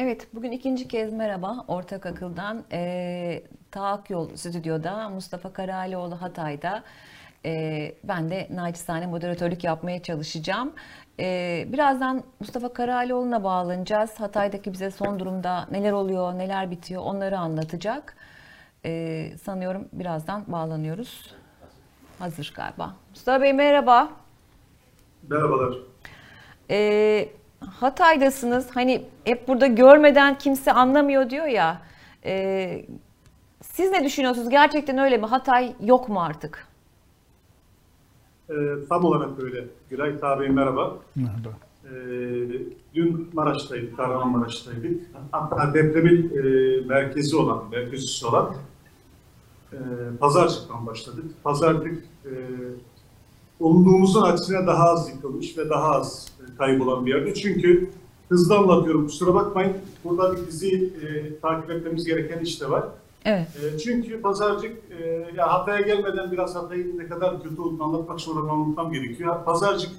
Evet, bugün ikinci kez merhaba Ortak Akıl'dan. E, Taak Yol Stüdyo'da Mustafa Karalioğlu Hatay'da. E, ben de naçizane moderatörlük yapmaya çalışacağım. E, birazdan Mustafa Karalioğlu'na bağlanacağız. Hatay'daki bize son durumda neler oluyor, neler bitiyor onları anlatacak. E, sanıyorum birazdan bağlanıyoruz. Hazır galiba. Mustafa Bey merhaba. Merhabalar. E, Hatay'dasınız. Hani hep burada görmeden kimse anlamıyor diyor ya. E, siz ne düşünüyorsunuz? Gerçekten öyle mi? Hatay yok mu artık? Ee, tam olarak öyle. Güray Tabi merhaba. Merhaba. Ee, dün Maraş'taydık, Kahramanmaraş'taydık. Hatta depremin e, merkezi olan, merkezisi olan e, Pazarcık'tan başladık. Pazarcık e, umduğumuzun aksine daha az yıkılmış ve daha az e, kaybolan bir yerde. Çünkü hızlı anlatıyorum, kusura bakmayın. Burada bir dizi e, takip etmemiz gereken iş de var. Evet. E, çünkü pazarcık, e, ya Hatay'a gelmeden biraz Hatay'ın ne kadar kötü olduğunu anlatmak sonra anlatmam gerekiyor. Pazarcık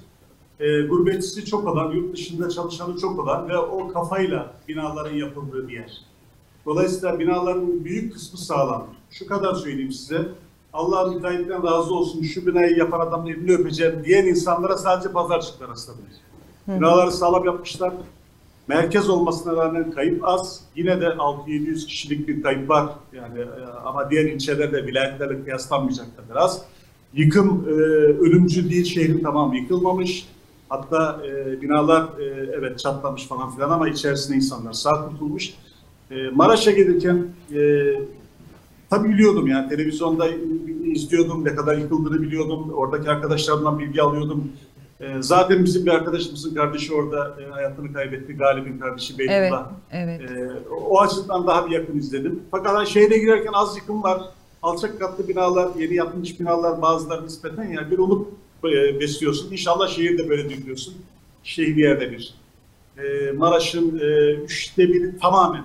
e, gurbetçisi çok olan, yurt dışında çalışanı çok olan ve o kafayla binaların yapıldığı bir yer. Dolayısıyla binaların büyük kısmı sağlam. Şu kadar söyleyeyim size. Allah müteahhitten razı olsun şu binayı yapan adamın elini öpeceğim diyen insanlara sadece pazarcıklar rastlanır. Binaları sağlam yapmışlar. Merkez olmasına rağmen kayıp az. Yine de 600-700 kişilik bir kayıp var. Yani e, ama diğer ilçelerde vilayetlerle kıyaslanmayacak kadar az. Yıkım e, ölümcül değil, şehrin tamamı yıkılmamış. Hatta e, binalar e, evet çatlamış falan filan ama içerisinde insanlar sağ kurtulmuş. E, Maraş'a gelirken e, tabii biliyordum yani televizyonda izliyordum, ne kadar yıkıldığını biliyordum. Oradaki arkadaşlarımdan bilgi alıyordum. E, zaten bizim bir arkadaşımızın kardeşi orada e, hayatını kaybetti. Galip'in kardeşi Evet. Beylullah. Evet. Ee, o açıdan daha bir yakın izledim. Fakat hani şehre girerken az yıkım var. Alçak katlı binalar, yeni yapılmış binalar bazıları nispeten yani bir umut e, besliyorsun. İnşallah şehirde böyle duyuyorsun. Şehir yerde bir. Ee, Maraş'ın e, üçte biri tamamen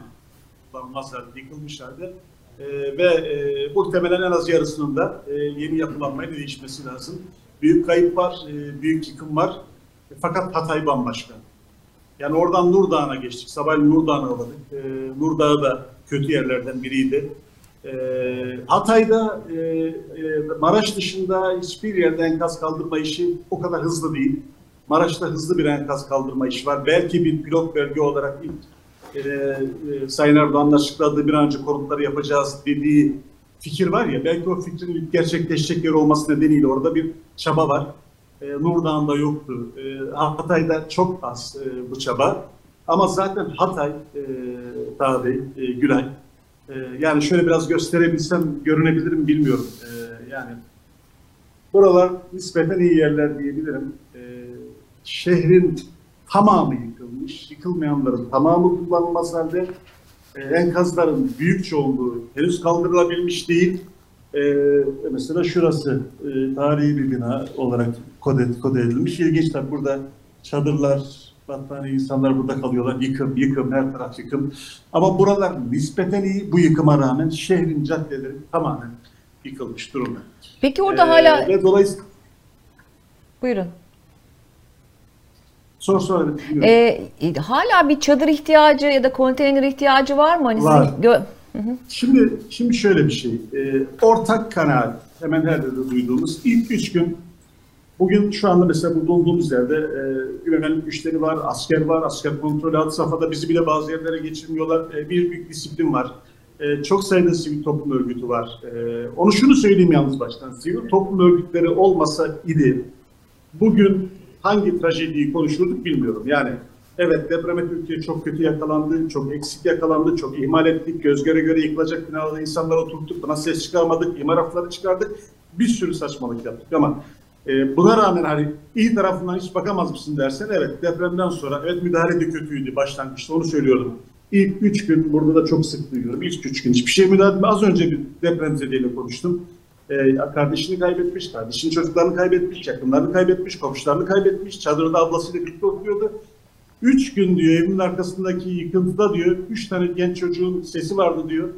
kullanılmaz halde yıkılmış halde. Ee, ve e, muhtemelen en az yarısının da e, yeni yapılanmayla değişmesi lazım. Büyük kayıp var, e, büyük yıkım var. Fakat Hatay bambaşka. Yani oradan Nur Dağı'na geçtik. Sabahleyin Nur Dağı'na uğradık. Ee, Nur Dağı da kötü yerlerden biriydi. Hatay'da e, e, Maraş dışında hiçbir yerde enkaz kaldırma işi o kadar hızlı değil. Maraş'ta hızlı bir enkaz kaldırma işi var. Belki bir pilot bölge olarak ilk e, e, Sayın Erdoğan'ın açıkladığı bir an önce konutları yapacağız dediği fikir var ya belki o fikrin gerçekleşecek yer olması nedeniyle orada bir çaba var. E, Nur Dağı'nda yoktu. E, Hatay'da çok az e, bu çaba. Ama zaten Hatay, e, Tabi, e, Gülay, e, yani şöyle biraz gösterebilsem görünebilir mi bilmiyorum. E, yani buralar nispeten iyi yerler diyebilirim. E, şehrin tamamı yıkılmış. Yıkılmayanların tamamı kullanılmaz halde. E, enkazların büyük çoğunluğu henüz kaldırılabilmiş değil. Ee, mesela şurası e, tarihi bir bina olarak kod, ed- kod edilmiş. İlginç tabii burada çadırlar, battaniye insanlar burada kalıyorlar. Yıkım, yıkım, her taraf yıkım. Ama buralar nispeten iyi bu yıkıma rağmen şehrin caddeleri tamamen yıkılmış durumda. Peki orada Ee, hala Ve dolayısıyla buyurun. Sor sor. Ee, hala bir çadır ihtiyacı ya da konteyner ihtiyacı var mı? Hani Var. gö- Şimdi şimdi şöyle bir şey. Ee, ortak kanaat hemen her yerde duyduğumuz ilk üç gün bugün şu anda mesela burada olduğumuz yerde e, güvenlik güçleri var, asker var, asker kontrolü alt safhada bizi bile bazı yerlere geçirmiyorlar. E, bir büyük disiplin var. E, çok sayıda sivil toplum örgütü var. E, onu şunu söyleyeyim yalnız baştan. Sivil toplum örgütleri olmasa idi bugün hangi trajediyi konuşurduk bilmiyorum. Yani evet depreme Türkiye çok kötü yakalandı, çok eksik yakalandı, çok ihmal ettik. Göz göre göre yıkılacak binalarda insanlar oturttuk, buna ses çıkarmadık, imar rafları çıkardık. Bir sürü saçmalık yaptık ama e, buna rağmen hani iyi tarafından hiç bakamaz mısın dersen evet depremden sonra evet müdahale de kötüydü başlangıçta onu söylüyordum. İlk üç gün burada da çok sık duyuyorum. İlk üç gün hiçbir şey müdahale Az önce bir depremzedeyle konuştum. Ee, kardeşini kaybetmiş, kardeşinin çocuklarını kaybetmiş, yakınlarını kaybetmiş, komşularını kaybetmiş. Çadırda ablasıyla birlikte oturuyordu. Üç gün diyor evinin arkasındaki yıkıntıda diyor, üç tane genç çocuğun sesi vardı diyor.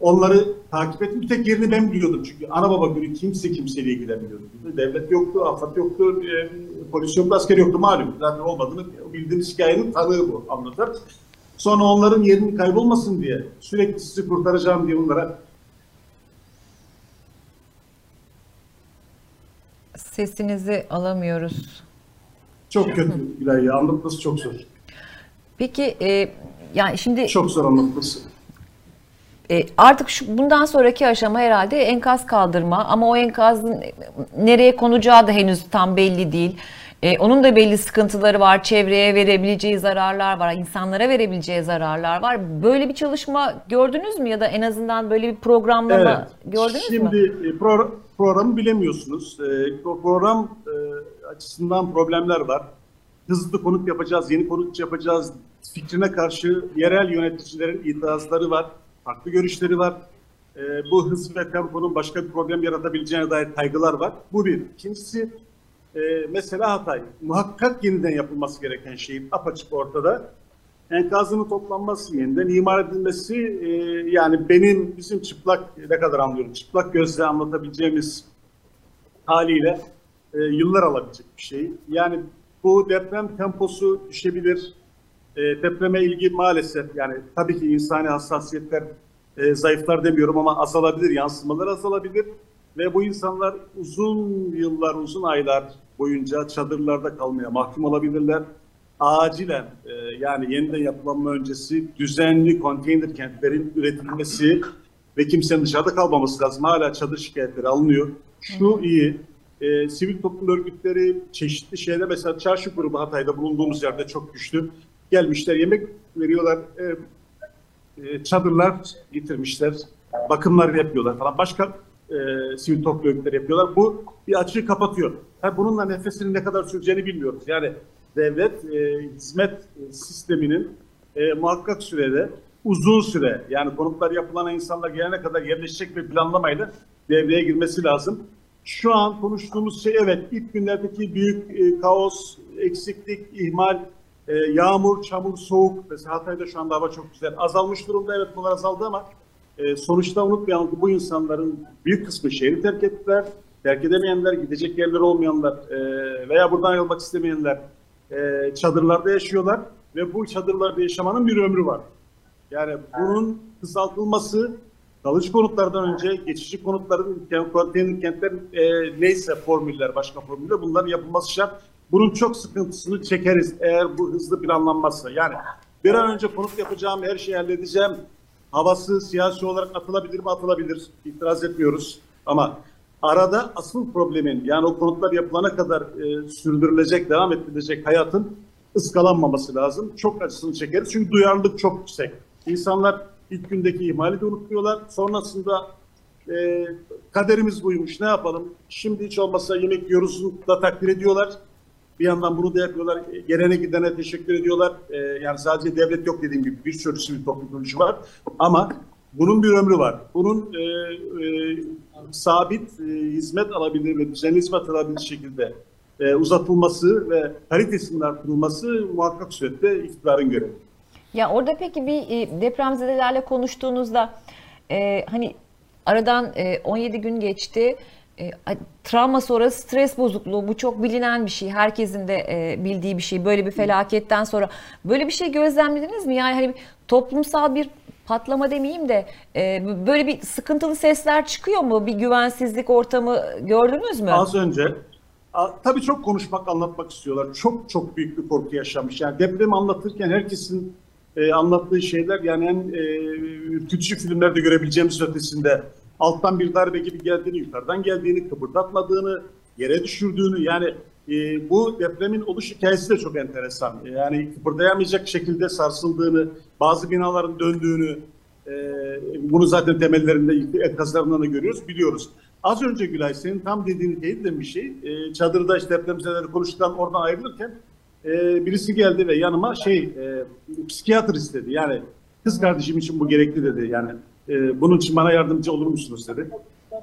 Onları takip ettim. Bir tek yerini ben biliyordum çünkü ana baba günü kimse kimseyle ilgilenmiyordu. Devlet yoktu, afet yoktu, e, polis yoktu, asker yoktu malum. Zaten olmadığını bildiğimiz hikayenin tanığı bu anlatır. Sonra onların yerini kaybolmasın diye sürekli sizi kurtaracağım diye onlara Sesinizi alamıyoruz. çok kötü Gülay ya. Anlatması çok zor. Peki e, yani şimdi Çok zor anlatması. E, artık şu bundan sonraki aşama herhalde enkaz kaldırma ama o enkazın nereye konacağı da henüz tam belli değil. E, onun da belli sıkıntıları var. Çevreye verebileceği zararlar var. insanlara verebileceği zararlar var. Böyle bir çalışma gördünüz mü ya da en azından böyle bir programlama gördünüz Şimdi mü? e, pro- programı bilemiyorsunuz. E, program e, açısından problemler var. Hızlı konut yapacağız, yeni konut yapacağız fikrine karşı yerel yöneticilerin itirazları var, farklı görüşleri var. E, bu hız ve temponun başka bir problem yaratabileceğine dair kaygılar var. Bu bir. İkincisi e, mesela Hatay. Muhakkak yeniden yapılması gereken şeyin apaçık ortada. Enkazının toplanması, yeniden imar edilmesi e, yani benim bizim çıplak ne kadar anlıyorum çıplak gözle anlatabileceğimiz haliyle e, yıllar alabilecek bir şey. Yani bu deprem temposu düşebilir. E, depreme ilgi maalesef yani tabii ki insani hassasiyetler e, zayıflar demiyorum ama azalabilir, yansımalar azalabilir. Ve bu insanlar uzun yıllar, uzun aylar boyunca çadırlarda kalmaya mahkum olabilirler. Acilen e, yani yeniden yapılanma öncesi düzenli konteyner kentlerin üretilmesi ve kimsenin dışarıda kalmaması lazım. Hala çadır şikayetleri alınıyor. Şu iyi, e, sivil toplum örgütleri çeşitli şeyler mesela çarşı grubu Hatay'da bulunduğumuz yerde çok güçlü. Gelmişler yemek veriyorlar. E, e, çadırlar getirmişler. Bakımlar yapıyorlar falan. Başka e, sivil toplum yapıyorlar. Bu bir açığı kapatıyor. Ha, bununla nefesinin ne kadar süreceğini bilmiyoruz. Yani devlet e, hizmet sisteminin e, muhakkak sürede uzun süre yani konutlar yapılan insanlar gelene kadar yerleşecek bir planlamayla devreye girmesi lazım. Şu an konuştuğumuz şey evet ilk günlerdeki büyük e, kaos, eksiklik, ihmal, e, yağmur, çamur, soğuk. Mesela Hatay'da şu anda hava çok güzel. Azalmış durumda evet bunlar azaldı ama e, sonuçta unutmayalım ki bu insanların büyük kısmı şehri terk ettiler. Terk edemeyenler, gidecek yerleri olmayanlar e, veya buradan ayrılmak istemeyenler e, çadırlarda yaşıyorlar ve bu çadırlarda yaşamanın bir ömrü var. Yani bunun kısaltılması kalıcı konutlardan önce geçici konutların, konteyner kentlerin e, neyse formüller, başka formüller bunların yapılması şart. Bunun çok sıkıntısını çekeriz eğer bu hızlı planlanmazsa. Yani bir an önce konut yapacağım, her şeyi halledeceğim. Havası siyasi olarak atılabilir mi? Atılabilir. İtiraz etmiyoruz. Ama arada asıl problemin yani o konutlar yapılana kadar e, sürdürülecek, devam ettirilecek hayatın ıskalanmaması lazım. Çok acısını çekeriz çünkü duyarlılık çok yüksek. İnsanlar ilk gündeki ihmali de unutmuyorlar. Sonrasında e, kaderimiz buymuş ne yapalım? Şimdi hiç olmazsa yemek yiyoruz da takdir ediyorlar. Bir yandan bunu da yapıyorlar. E, Gelene gidene teşekkür ediyorlar. E, yani sadece devlet yok dediğim gibi bir sürü sivil toplum kuruluşu var. Ama bunun bir ömrü var. Bunun e, e, sabit e, hizmet alabilir ve düzenli hizmet alabilir şekilde e, uzatılması ve kalitesinin artırılması muhakkak surette iktidarın görevi. Ya orada peki bir e, depremzedelerle konuştuğunuzda e, hani aradan e, 17 gün geçti. E, travma sonrası stres bozukluğu bu çok bilinen bir şey. Herkesin de e, bildiği bir şey. Böyle bir felaketten sonra böyle bir şey gözlemlediniz mi? Yani hani toplumsal bir patlama demeyeyim de e, böyle bir sıkıntılı sesler çıkıyor mu? Bir güvensizlik ortamı gördünüz mü? Az önce tabii çok konuşmak, anlatmak istiyorlar. Çok çok büyük bir korku yaşamış. Yani depremi anlatırken herkesin e, anlattığı şeyler yani en e, ürkütücü filmlerde görebileceğimiz ötesinde alttan bir darbe gibi geldiğini, yukarıdan geldiğini, kıpırdatmadığını, yere düşürdüğünü yani e, bu depremin oluş hikayesi de çok enteresan. Yani kıpırdayamayacak şekilde sarsıldığını, bazı binaların döndüğünü, e, bunu zaten temellerinde enkazlarından da görüyoruz, biliyoruz. Az önce Gülay senin tam dediğin teyit de bir şey. E, çadırda işte depremzedeleri konuştuktan oradan ayrılırken e, birisi geldi ve yanıma şey e, psikiyatr istedi. Yani kız kardeşim için bu gerekli dedi. Yani e, bunun için bana yardımcı olur musunuz dedi.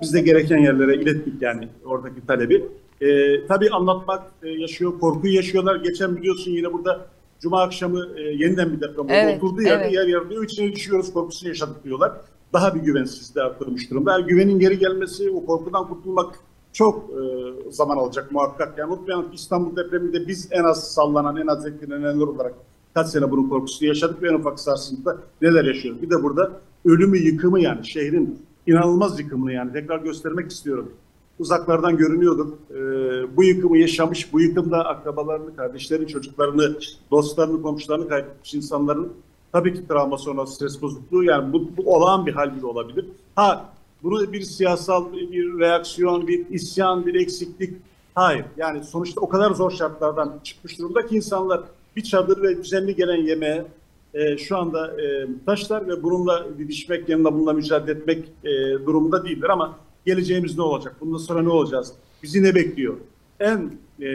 Biz de gereken yerlere ilettik yani oradaki talebi. E, tabii anlatmak e, yaşıyor, korkuyu yaşıyorlar. Geçen biliyorsun yine burada Cuma akşamı e, yeniden bir deprem oldu. Evet, Oturduğu yerde evet. yer diyor, içine düşüyoruz, korkusunu yaşadık diyorlar. Daha bir güvensizliği arttırmış durumda. Yani güvenin geri gelmesi, o korkudan kurtulmak çok e, zaman alacak muhakkak. Yani unutmayalım ki İstanbul depreminde biz en az sallanan, en az etkilenen olarak kaç sene bunun korkusunu yaşadık ve en ufak sarsıntıda neler yaşıyoruz. Bir de burada ölümü, yıkımı yani şehrin inanılmaz yıkımını yani tekrar göstermek istiyorum. Uzaklardan görünüyordur. Ee, bu yıkımı yaşamış, bu yıkımda akrabalarını, kardeşlerini, çocuklarını, dostlarını, komşularını kaybetmiş insanların tabii ki travma sonrası stres bozukluğu yani bu, bu olağan bir hal bile olabilir. Ha bunu bir siyasal bir reaksiyon, bir isyan, bir eksiklik hayır. Yani sonuçta o kadar zor şartlardan çıkmış durumda ki insanlar bir çadır ve düzenli gelen yemeğe e, şu anda e, muhtaçlar ve bununla didişmek, yanında bununla mücadele etmek e, durumunda değiller ama geleceğimiz ne olacak? Bundan sonra ne olacağız? Bizi ne bekliyor? En e,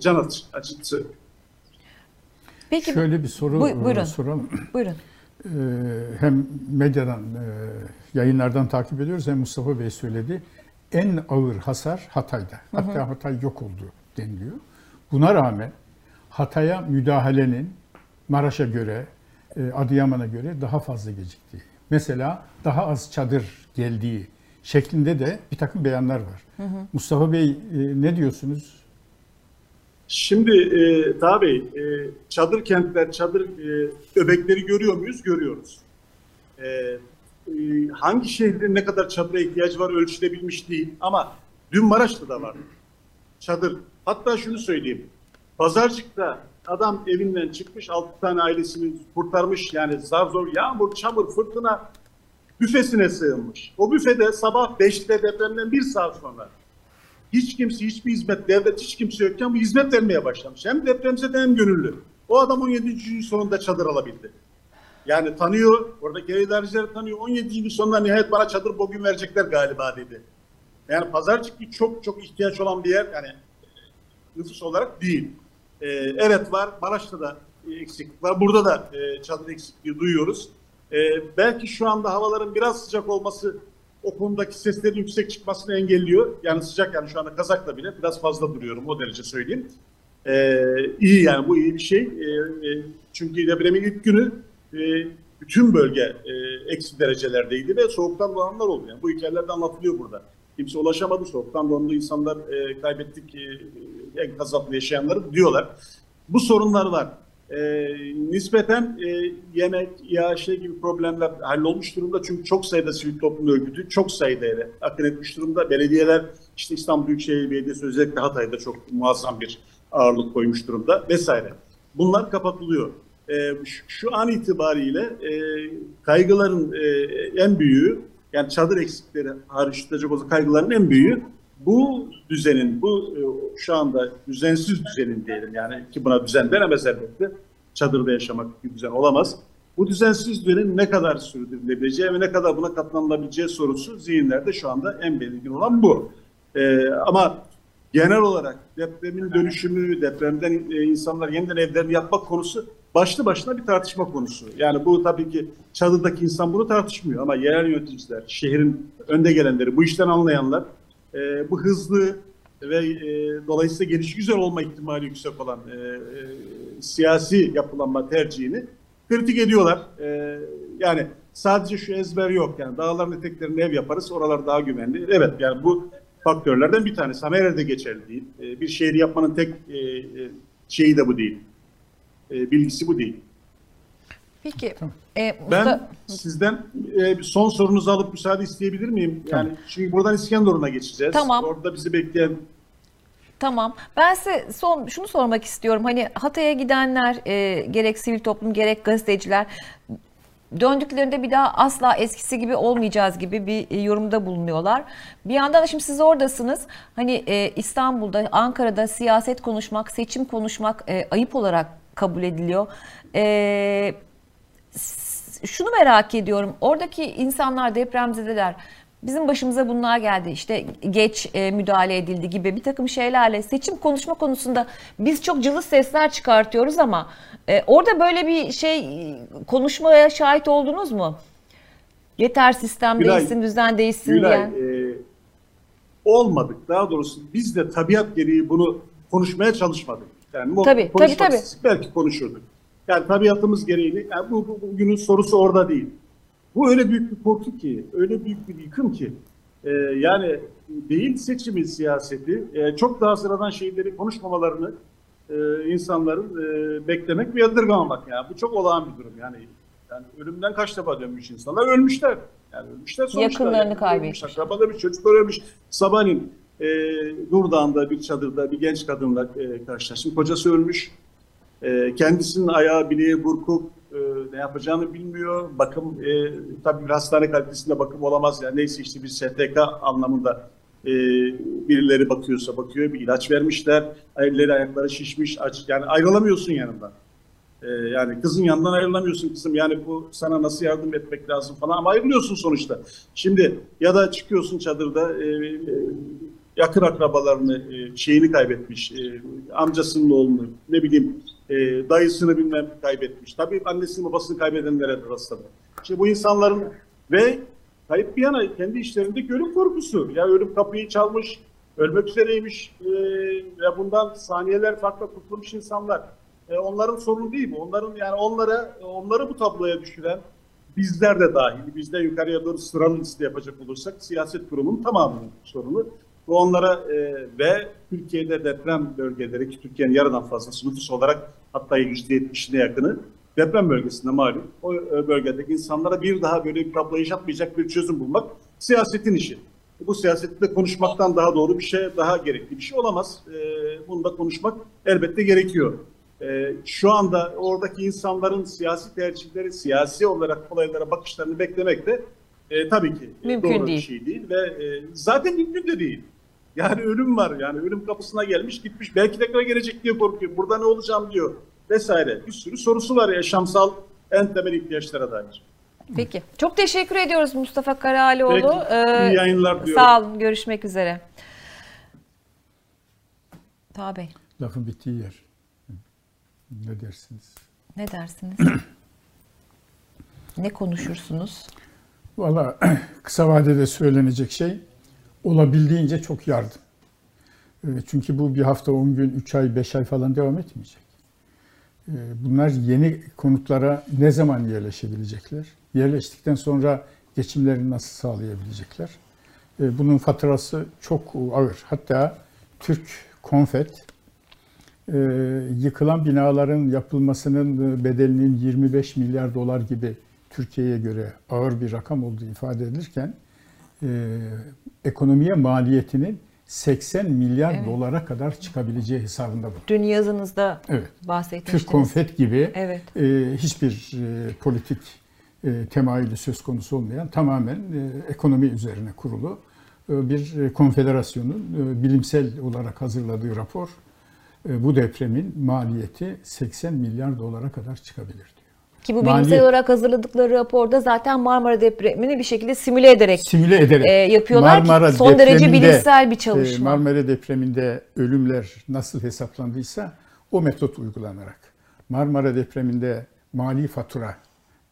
can acısı. Peki, Şöyle bir soru Buy- buyurun. e, soralım. Buyurun. Ee, hem medyadan, e, yayınlardan takip ediyoruz hem Mustafa Bey söyledi. En ağır hasar Hatay'da. Hatta Hatay yok oldu deniliyor. Buna rağmen Hatay'a müdahalenin Maraş'a göre, Adıyaman'a göre daha fazla geciktiği. Mesela daha az çadır geldiği şeklinde de bir takım beyanlar var. Mustafa Bey e, ne diyorsunuz? Şimdi e, Taha Bey, e, çadır kentler, çadır e, öbekleri görüyor muyuz? Görüyoruz. E, e, hangi şehrin ne kadar çadıra ihtiyacı var ölçülebilmiş değil ama dün Maraş'ta da var çadır. Hatta şunu söyleyeyim. Pazarcık'ta adam evinden çıkmış, altı tane ailesini kurtarmış. Yani zar zor yağmur, çamur, fırtına büfesine sığınmış. O büfede sabah 5'te depremden bir saat sonra hiç kimse, hiçbir hizmet, devlet hiç kimse yokken bu hizmet vermeye başlamış. Hem depremzede hem gönüllü. O adam 17. gün sonunda çadır alabildi. Yani tanıyor, oradaki ev idarecileri tanıyor. 17. gün sonunda nihayet bana çadır bugün verecekler galiba dedi. Yani pazarcık çok çok ihtiyaç olan bir yer. Yani nüfus olarak değil. Ee, evet var, Maraş'ta da eksiklik var. Burada da e, çadır eksikliği duyuyoruz. Ee, belki şu anda havaların biraz sıcak olması o konudaki seslerin yüksek çıkmasını engelliyor. Yani sıcak yani şu anda kazakla bile biraz fazla duruyorum o derece söyleyeyim. Ee, iyi yani bu iyi bir şey. Ee, e, çünkü depremin ilk günü e, bütün bölge e, eksi derecelerdeydi ve soğuktan doğanlar oldu. Yani bu hikayelerde anlatılıyor burada. Kimse ulaşamadı soğuktan dondu insanlar e, kaybettik e, enkaz altında yaşayanları diyorlar. Bu sorunlar var. E, nispeten e, yemek, İHŞ gibi problemler hallolmuş durumda. Çünkü çok sayıda sivil toplum örgütü çok sayıda yere akın etmiş durumda. Belediyeler işte İstanbul Büyükşehir Belediyesi özellikle Hatay'da çok muazzam bir ağırlık koymuş durumda vesaire. Bunlar kapatılıyor. E, şu, şu an itibariyle e, kaygıların e, en büyüğü yani çadır eksikleri hariç tutacak olsa kaygıların en büyüğü bu düzenin, bu e, şu anda düzensiz düzenin diyelim yani ki buna düzen denemez elbette. Çadırda yaşamak bir düzen olamaz. Bu düzensiz düzenin ne kadar sürdürülebileceği ve ne kadar buna katlanılabileceği sorusu zihinlerde şu anda en belirgin olan bu. Ee, ama genel olarak depremin dönüşümü, depremden e, insanlar yeniden evlerini yapmak konusu başlı başına bir tartışma konusu. Yani bu tabii ki çadırdaki insan bunu tartışmıyor ama yerel yöneticiler, şehrin önde gelenleri, bu işten anlayanlar e, bu hızlı ve e, dolayısıyla geliş güzel olma ihtimali yüksek olan e, e, siyasi yapılanma tercihini kritik ediyorlar. E, yani sadece şu ezber yok. Yani dağların eteklerine ev yaparız, oralar daha güvenli. Evet yani bu faktörlerden bir tanesi. Ama herhalde geçerli değil. E, bir şehri yapmanın tek e, e, şeyi de bu değil. E, bilgisi bu değil. Peki. E, Ben sizden e, son sorunuzu alıp müsaade isteyebilir miyim? Yani çünkü buradan İskenderun'a geçeceğiz. Tamam. Orada bizi bekleyen Tamam. Ben size son şunu sormak istiyorum. Hani Hatay'a gidenler e, gerek sivil toplum gerek gazeteciler döndüklerinde bir daha asla eskisi gibi olmayacağız gibi bir e, yorumda bulunuyorlar. Bir yandan da şimdi siz oradasınız. Hani e, İstanbul'da, Ankara'da siyaset konuşmak, seçim konuşmak e, ayıp olarak kabul ediliyor. E, şunu merak ediyorum. Oradaki insanlar depremzedeler. Bizim başımıza bunlar geldi. İşte geç e, müdahale edildi gibi bir takım şeylerle seçim konuşma konusunda biz çok cılız sesler çıkartıyoruz ama e, orada böyle bir şey konuşmaya şahit oldunuz mu? Yeter sistem Gülay, değişsin, düzen değişsin Gülay, diyen. e, olmadık. Daha doğrusu biz de tabiat gereği bunu konuşmaya çalışmadık. Yani Tabii, tabii, tabii. belki konuşurduk. Yani tabiatımız gereği, yani bu, bu bugünün sorusu orada değil. Bu öyle büyük bir korku ki, öyle büyük bir yıkım ki. e, yani değil seçimi siyaseti, e, çok daha sıradan şeyleri konuşmamalarını e, insanların e, beklemek ve yadırgamamak. Yani bu çok olağan bir durum. Yani yani ölümden kaç defa dönmüş insanlar ölmüşler. Yani ölmüşler sonuçta. Yakınlarını Yani kaybetmiş. Akrabaları bir çocuklar ölmüş. Sabahleyin e, Nurdağ'ında bir çadırda bir genç kadınla e, karşılaştım. Kocası ölmüş. E, kendisinin ayağı bileği burkuk e, ne yapacağını bilmiyor. Bakım e, tabii bir hastane kalitesinde bakım olamaz. Yani neyse işte bir STK anlamında e, birileri bakıyorsa bakıyor. Bir ilaç vermişler. Elleri ayakları şişmiş. Aç, yani ayrılamıyorsun yanından. E, yani kızın yanından ayrılamıyorsun kızım. Yani bu sana nasıl yardım etmek lazım falan ama ayrılıyorsun sonuçta. Şimdi ya da çıkıyorsun çadırda e, e, yakın akrabalarını, e, şeyini kaybetmiş, e, amcasının oğlunu, ne bileyim e, dayısını bilmem kaybetmiş. Tabii annesini babasını kaybedenlere de rastladı. Şimdi bu insanların ve kayıp bir yana kendi işlerindeki ölüm korkusu. Ya ölüm kapıyı çalmış, ölmek üzereymiş e, ve bundan saniyeler farklı kurtulmuş insanlar. E, onların sorunu değil bu. Onların yani onlara onları bu tabloya düşüren bizler de dahil, biz de yukarıya doğru sıralı liste yapacak olursak siyaset kurumunun tamamının sorunu. Bu onlara e, ve Türkiye'de deprem bölgeleri ki Türkiye'nin yarıdan fazlası nüfus olarak hatta %70'ine yakını deprem bölgesinde malum. O e, bölgedeki insanlara bir daha böyle bir tablo yaşatmayacak bir çözüm bulmak siyasetin işi. Bu siyasette konuşmaktan daha doğru bir şey, daha gerekli bir şey olamaz. E, bunu da konuşmak elbette gerekiyor. E, şu anda oradaki insanların siyasi tercihleri, siyasi olarak olaylara bakışlarını beklemek de e, tabii ki Mümkün doğru değil. bir şey değil ve e, zaten mümkün de değil. Yani ölüm var yani ölüm kapısına gelmiş gitmiş belki tekrar gelecek diye korkuyor. Burada ne olacağım diyor vesaire. Bir sürü sorusu var yaşamsal en temel ihtiyaçlara dair. Peki. Çok teşekkür ediyoruz Mustafa Karahalioğlu. Peki, Ee, iyi yayınlar diliyorum. Sağ olun. Görüşmek üzere. Taha Bey Lafın bittiği yer. Ne dersiniz? ne dersiniz? ne konuşursunuz? Valla kısa vadede söylenecek şey olabildiğince çok yardım. Çünkü bu bir hafta, 10 gün, 3 ay, 5 ay falan devam etmeyecek. E, Bunlar yeni konutlara ne zaman yerleşebilecekler? Yerleştikten sonra geçimlerini nasıl sağlayabilecekler? E, Bunun faturası çok ağır. Hatta Türk Konfet e, yıkılan binaların yapılmasının bedelinin 25 milyar dolar gibi Türkiye'ye göre ağır bir rakam olduğu ifade edilirken e, ekonomiye maliyetinin 80 milyar Evet. dolara kadar çıkabileceği hesabında bu. Dün yazınızda Evet. bahsetmiştiniz. Türk Konfet gibi Evet. e, hiçbir e, politik e, temayülü söz konusu olmayan tamamen e, ekonomi üzerine kurulu e, bir konfederasyonun e, bilimsel olarak hazırladığı rapor e, bu depremin maliyeti 80 milyar dolara kadar çıkabilir diyor. Ki bu Maliyet- bilimsel olarak hazırladıkları raporda zaten Marmara depremini bir şekilde simüle ederek Simüle ederek e, yapıyorlar ki son derece bilimsel bir e, çalışma. Marmara depreminde ölümler nasıl hesaplandıysa o metot uygulanarak. Marmara depreminde mali fatura,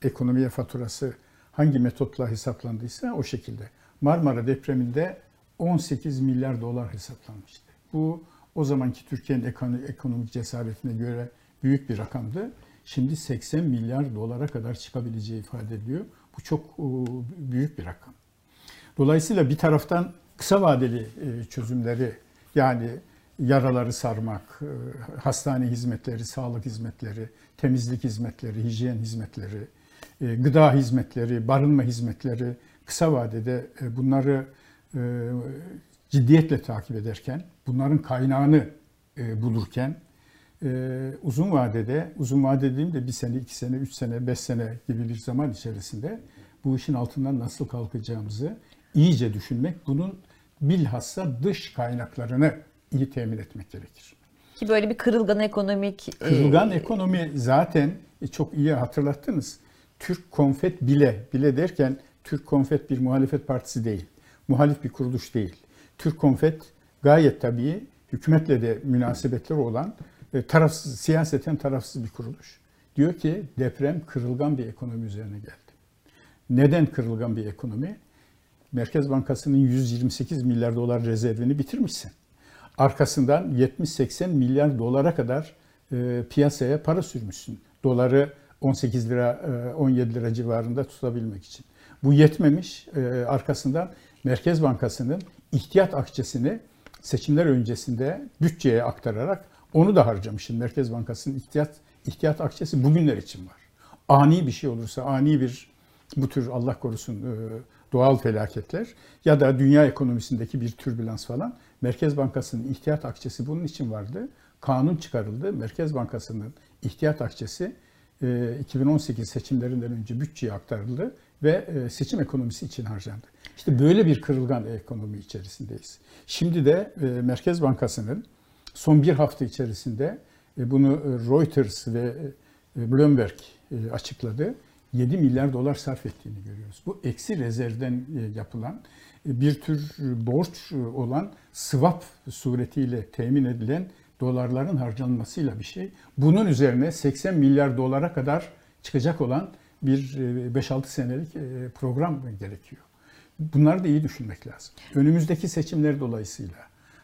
ekonomiye faturası hangi metotla hesaplandıysa o şekilde. Marmara depreminde 18 milyar dolar hesaplanmıştı. Bu o zamanki Türkiye'nin ekono- ekonomik cesaretine göre büyük bir rakamdı. Şimdi 80 milyar dolara kadar çıkabileceği ifade ediliyor. Bu çok e, büyük bir rakam. Dolayısıyla bir taraftan kısa vadeli e, çözümleri yani yaraları sarmak, e, hastane hizmetleri, sağlık hizmetleri, temizlik hizmetleri, hijyen hizmetleri, gıda hizmetleri, barınma hizmetleri kısa vadede bunları ciddiyetle takip ederken, bunların kaynağını bulurken e, uzun vadede, uzun vade dediğimde bir sene, iki sene, üç sene, beş sene gibi bir zaman içerisinde bu işin altından nasıl kalkacağımızı iyice düşünmek, bunun bilhassa dış kaynaklarını iyi temin etmek gerekir. Ki böyle bir kırılgan ekonomik e, Kırılgan ekonomi zaten e, çok iyi hatırlattınız. Türk Konfet bile, bile derken Türk Konfet bir muhalefet partisi değil. Muhalif bir kuruluş değil. Türk Konfet gayet tabii hükümetle de münasebetleri olan e, tarafsız, siyaseten tarafsız bir kuruluş. Diyor ki deprem kırılgan bir ekonomi üzerine geldi. Neden kırılgan bir ekonomi? Merkez Bankası'nın 128 milyar dolar rezervini bitirmişsin. Arkasından 70-80 milyar dolara kadar e, piyasaya para sürmüşsün. Doları 18 lira, e, 17 lira civarında tutabilmek için. Bu yetmemiş. E, arkasından Merkez Bankası'nın ihtiyat akçesini seçimler öncesinde bütçeye aktararak Onu da harcamışım. Merkez Bankası'nın ihtiyat, ihtiyat akçesi bugünler için var. Ani bir şey olursa, ani bir bu tür Allah korusun e, doğal felaketler ya da dünya ekonomisindeki bir türbülans falan Merkez Bankası'nın ihtiyat akçesi bunun için vardı. Kanun çıkarıldı. Merkez Bankası'nın ihtiyat akçesi 2018 e, seçimlerinden önce bütçeye aktarıldı ve e, seçim ekonomisi için harcandı. İşte böyle bir kırılgan ekonomi içerisindeyiz. Şimdi de Merkez Bankası'nın son bir hafta içerisinde bunu Reuters ve Bloomberg açıkladı 7 milyar dolar sarf ettiğini görüyoruz. Bu eksi rezervden e, yapılan e, bir tür e, borç olan swap suretiyle temin edilen dolarların harcanmasıyla bir şey. Bunun üzerine 80 milyar dolara kadar çıkacak olan bir 5-6 senelik program gerekiyor. Bunları da iyi düşünmek lazım. Önümüzdeki seçimler dolayısıyla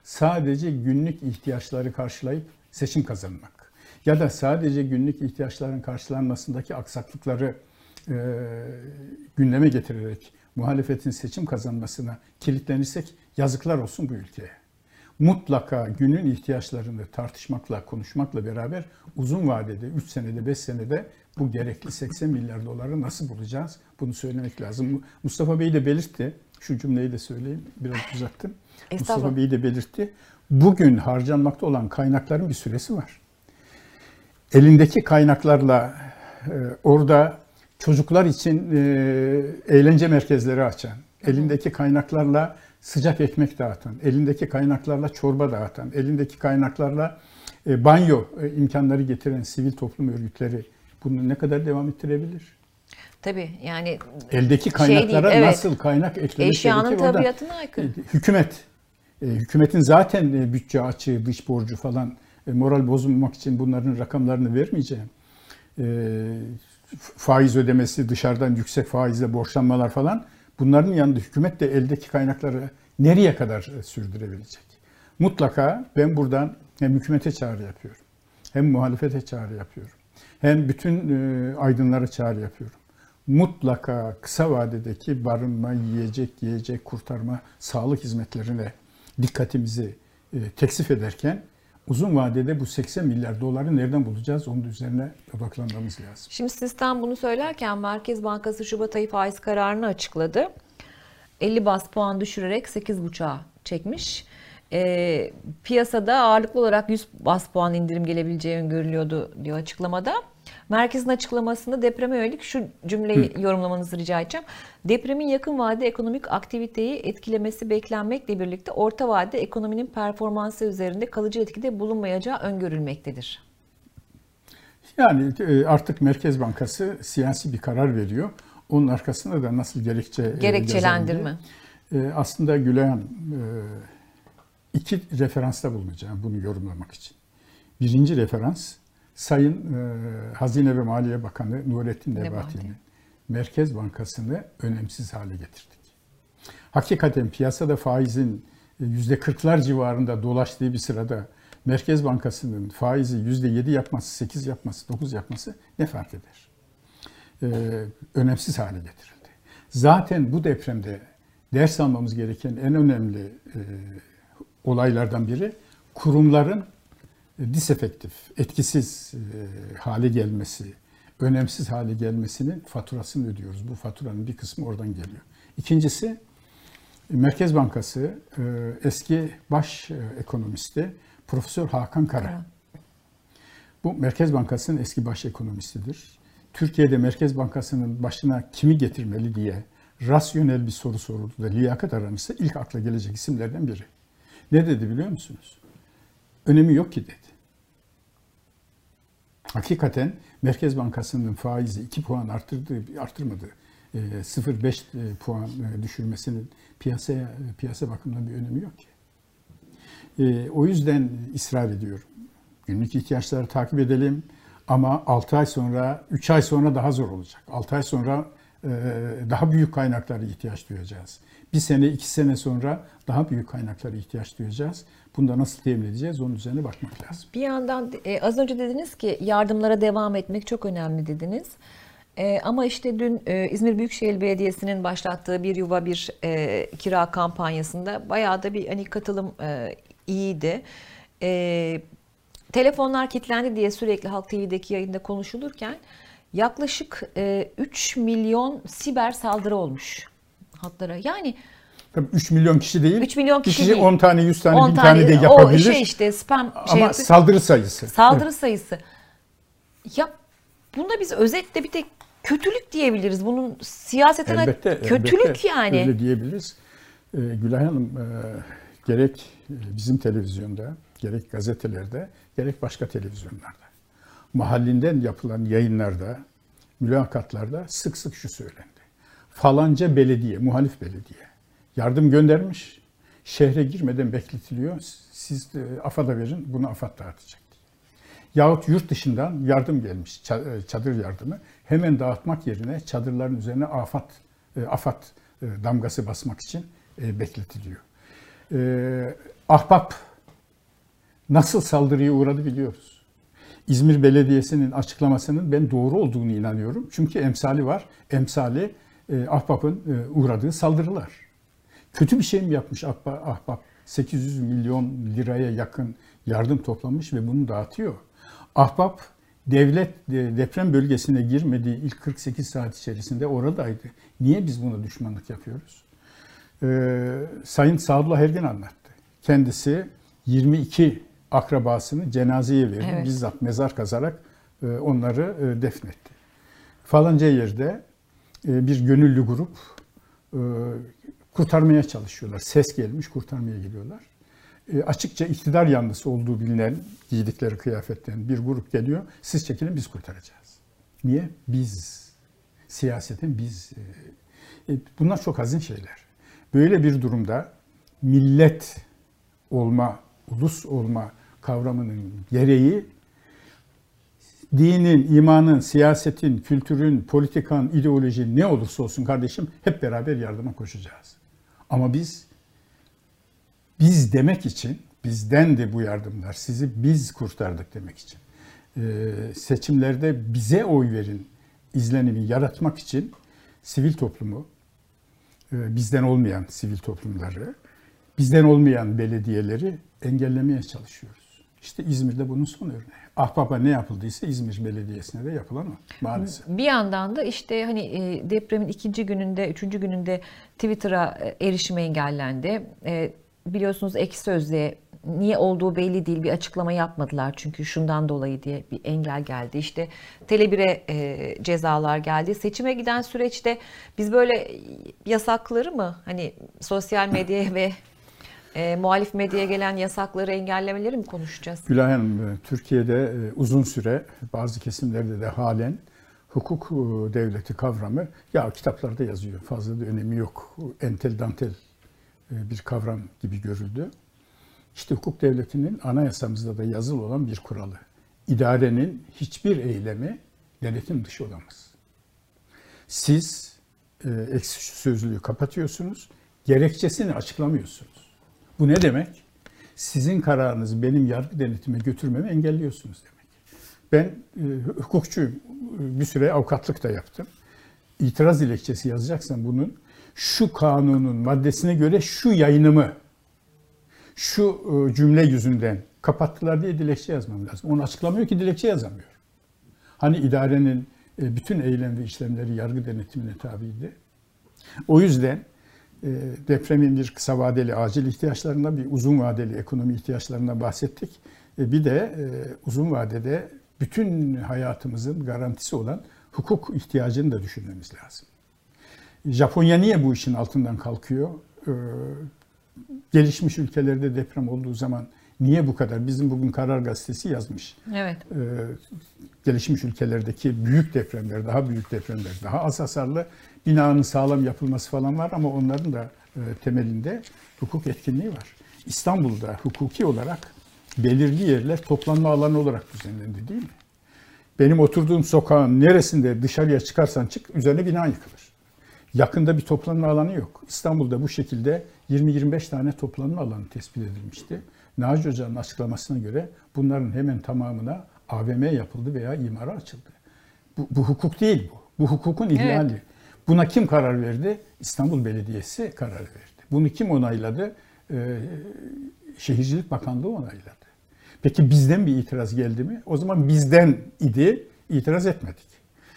sadece günlük ihtiyaçları karşılayıp seçim kazanmak ya da sadece günlük ihtiyaçların karşılanmasındaki aksaklıkları e, gündeme getirerek muhalefetin seçim kazanmasına kilitlenirsek yazıklar olsun bu ülkeye. Mutlaka günün ihtiyaçlarını tartışmakla, konuşmakla beraber uzun vadede, 3 senede, 5 senede bu gerekli 80 milyar doları nasıl bulacağız? Bunu söylemek lazım. Mustafa Bey de belirtti. Şu cümleyi de söyleyeyim. Biraz uzattım. Mustafa Bey de belirtti. Bugün harcanmakta olan kaynakların bir süresi var. Elindeki kaynaklarla e, orada çocuklar için e, eğlence merkezleri açan, elindeki kaynaklarla sıcak ekmek dağıtan, elindeki kaynaklarla çorba dağıtan, elindeki kaynaklarla e, banyo e, imkanları getiren sivil toplum örgütleri bunu ne kadar devam ettirebilir? Tabii yani eldeki şey kaynaklara şey değil, evet. nasıl kaynak eklemek Eşyanın gerekir? Eşyanın tabiatına aykırı. Hükümet, hükümetin zaten e, bütçe açığı, dış borcu falan e, moral bozulmamak için bunların rakamlarını vermeyeceğim. E, faiz ödemesi, dışarıdan yüksek faizle borçlanmalar falan bunların yanında hükümet de eldeki kaynakları nereye kadar e, sürdürebilecek? Mutlaka ben buradan hem hükümete çağrı yapıyorum, hem muhalefete çağrı yapıyorum, hem bütün e, aydınlara çağrı yapıyorum. Mutlaka kısa vadedeki barınma, yiyecek, yiyecek, kurtarma, sağlık hizmetlerine dikkatimizi e, teksif ederken uzun vadede bu 80 milyar doları nereden bulacağız? Onun üzerine odaklanmamız lazım. Şimdi sistem bunu söylerken Merkez Bankası Şubat ayı faiz kararını açıkladı. 50 bas puan düşürerek 8,5'a çekmiş. E, piyasada ağırlıklı olarak 100 bas puan indirim gelebileceği öngörülüyordu diyor açıklamada. Merkezin açıklamasında depreme yönelik şu cümleyi Hı. yorumlamanızı rica edeceğim. Depremin yakın vade ekonomik aktiviteyi etkilemesi beklenmekle birlikte orta vade ekonominin performansı üzerinde kalıcı etkide bulunmayacağı öngörülmektedir. Yani e, artık Merkez Bankası siyasi bir karar veriyor. Onun arkasında da nasıl gerekçe e, gerekçelendirme. E, aslında Gülen iki referansta bulunacağım bunu yorumlamak için. Birinci referans Sayın e, Hazine ve Maliye Bakanı Nurettin Nebati'nin Merkez Bankası'nı önemsiz hale getirdik. Hakikaten piyasada faizin yüzde 40'lar civarında dolaştığı bir sırada Merkez Bankası'nın faizi yüzde 7 yapması, 8 yapması, 9 yapması ne fark eder? Ee, önemsiz hale getirildi. Zaten bu depremde ders almamız gereken en önemli e, olaylardan biri kurumların disefektif, etkisiz e, hale gelmesi, önemsiz hale gelmesinin faturasını ödüyoruz. Bu faturanın bir kısmı oradan geliyor. İkincisi, Merkez Bankası e, eski baş e, ekonomisti Profesör Hakan Kara. Bu Merkez Bankası'nın eski baş ekonomistidir. Türkiye'de Merkez Bankası'nın başına kimi getirmeli diye rasyonel bir soru soruldu da liyakat aranırsa ilk akla gelecek isimlerden biri. Ne dedi biliyor musunuz? Önemi yok ki dedi. Hakikaten Merkez Bankası'nın faizi 2 puan arttırdığı, arttırmadı. 0.5 e, e, puan e, düşürmesinin piyasaya piyasa bakımından bir önemi yok ki. O yüzden ısrar ediyorum. Günlük ihtiyaçları takip edelim ama 6 ay sonra, 3 ay sonra daha zor olacak. 6 ay sonra daha büyük kaynaklara ihtiyaç duyacağız. Bir sene, iki sene sonra daha büyük kaynaklara ihtiyaç duyacağız. Bunu da nasıl temin edeceğiz onun üzerine bakmak lazım. Bir yandan e, az önce dediniz ki yardımlara devam etmek çok önemli dediniz. E, ama işte dün e, İzmir Büyükşehir Belediyesi'nin başlattığı bir yuva bir kira kampanyasında bayağı da bir hani katılım iyiydi. Telefonlar kilitlendi diye sürekli Halk TV'deki yayında konuşulurken yaklaşık e, 3 milyon siber saldırı olmuş hatlara. Yani Tabii 3 milyon kişi değil. 3 milyon kişi kişi değil. 10 tane 100 tane 10 1000 tane de o yapabilir. şey işte spam şey ama yapıyor. saldırı sayısı. Saldırı sayısı. Ya bunda biz özetle bir tek kötülük diyebiliriz. Bunun siyasetine Elbette, kötülük elbette yani. Öyle diyebiliriz. Ee, Gülay Hanım e, gerek e, bizim televizyonda, gerek gazetelerde, gerek başka televizyonlarda, mahallinden yapılan yayınlarda, mülakatlarda sık sık şu söylendi. Falanca belediye, muhalif belediye yardım göndermiş, şehre girmeden bekletiliyor. Siz de AFAD'a verin, bunu AFAD dağıtacak diye. Yahut yurt dışından yardım gelmiş, e, çadır yardımı. Hemen dağıtmak yerine çadırların üzerine afat, e, afat e, damgası basmak için e, bekletiliyor. E, Ahbap nasıl saldırıya uğradı biliyoruz. İzmir Belediyesi'nin açıklamasının ben doğru olduğunu inanıyorum. Çünkü emsali var. Emsali e, Ahbap'ın e, uğradığı saldırılar. Kötü bir şey mi yapmış Ahbap? Ahbap 800 milyon liraya yakın yardım toplamış ve bunu dağıtıyor. Ahbap devlet e, deprem bölgesine girmediği ilk 48 saat içerisinde oradaydı. Niye biz buna düşmanlık yapıyoruz? Ee, Sayın Sadullah Ergin anlattı. Kendisi 22 akrabasını cenazeye verdi. Evet. Bizzat mezar kazarak e, onları e, defnetti. Falanca yerde e, bir gönüllü grup kurtarmaya çalışıyorlar. Ses gelmiş kurtarmaya geliyorlar. E, açıkça iktidar yanlısı olduğu bilinen giydikleri kıyafetten bir grup geliyor. Siz çekilin biz kurtaracağız. Niye? Biz. Siyasetin biz. Bunlar çok hazin şeyler. Böyle bir durumda millet olma, ulus olma kavramının gereği dinin, imanın, siyasetin, kültürün, politikan, ideoloji ne olursa olsun kardeşim hep beraber yardıma koşacağız. Ama biz biz demek için bizden de bu yardımlar sizi biz kurtardık demek için. Ee, seçimlerde bize oy verin izlenimi yaratmak için sivil toplumu e, bizden olmayan sivil toplumları bizden olmayan belediyeleri engellemeye çalışıyoruz. İşte İzmir'de bunun son örneği. Ahbap'a ne yapıldıysa İzmir Belediyesi'ne de yapılan o maalesef. Bir yandan da işte hani e, depremin ikinci gününde, üçüncü gününde Twitter'a e, erişim engellendi. E, biliyorsunuz ek sözlüğe niye olduğu belli değil bir açıklama yapmadılar çünkü şundan dolayı diye bir engel geldi. İşte Tele1'e e, cezalar geldi. Seçime giden süreçte biz böyle yasakları mı hani sosyal medyaya ve e, muhalif medyaya gelen yasakları engellemeleri mi konuşacağız? Gülay Hanım, e, Türkiye'de e, uzun süre bazı kesimlerde de halen hukuk e, devleti kavramı ya kitaplarda yazıyor fazla da önemi yok. Entel dantel bir kavram gibi görüldü. İşte hukuk devletinin anayasamızda da yazılı olan bir kuralı. İdarenin hiçbir eylemi denetim dışı olamaz. Siz e, eksi sözlüğü kapatıyorsunuz, gerekçesini açıklamıyorsunuz. Bu ne demek? Sizin kararınızı benim yargı denetime götürmemi engelliyorsunuz demek. Ben e, hukukçuyum. Bir süre avukatlık da yaptım. İtiraz dilekçesi yazacaksan bunun şu kanunun maddesine göre şu yayınımı şu e, cümle yüzünden kapattılar diye dilekçe yazmam lazım. Onu açıklamıyor ki dilekçe yazamıyor. Hani idarenin e, bütün eylem ve işlemleri yargı denetimine tabiydi. O yüzden depremin bir kısa vadeli acil ihtiyaçlarından bir uzun vadeli ekonomi ihtiyaçlarından bahsettik. E, bir de uzun vadede bütün hayatımızın garantisi olan hukuk ihtiyacını da düşünmemiz lazım. Japonya niye bu işin altından kalkıyor? Gelişmiş ülkelerde deprem olduğu zaman niye bu kadar? Bizim bugün Karar Gazetesi yazmış. Evet. Gelişmiş ülkelerdeki büyük depremler, daha büyük depremler, daha az hasarlı binanın sağlam yapılması falan var ama onların da temelinde hukuk etkinliği var. İstanbul'da hukuki olarak belirli yerler toplanma alanı olarak düzenlendi değil mi? Benim oturduğum sokağın neresinde dışarıya çıkarsan çık üzerine bina yıkılır. Yakında bir toplanma alanı yok. İstanbul'da bu şekilde 20-25 tane toplanma alanı tespit edilmişti. Naci Hoca'nın açıklamasına göre bunların hemen tamamına AVM yapıldı veya imara açıldı. Bu, bu hukuk değil bu. Bu hukukun ihlali. Evet. Buna kim karar verdi? İstanbul Belediyesi karar verdi. Bunu kim onayladı? Ee, Şehircilik Bakanlığı onayladı. Peki bizden bir itiraz geldi mi? O zaman bizden idi, itiraz etmedik.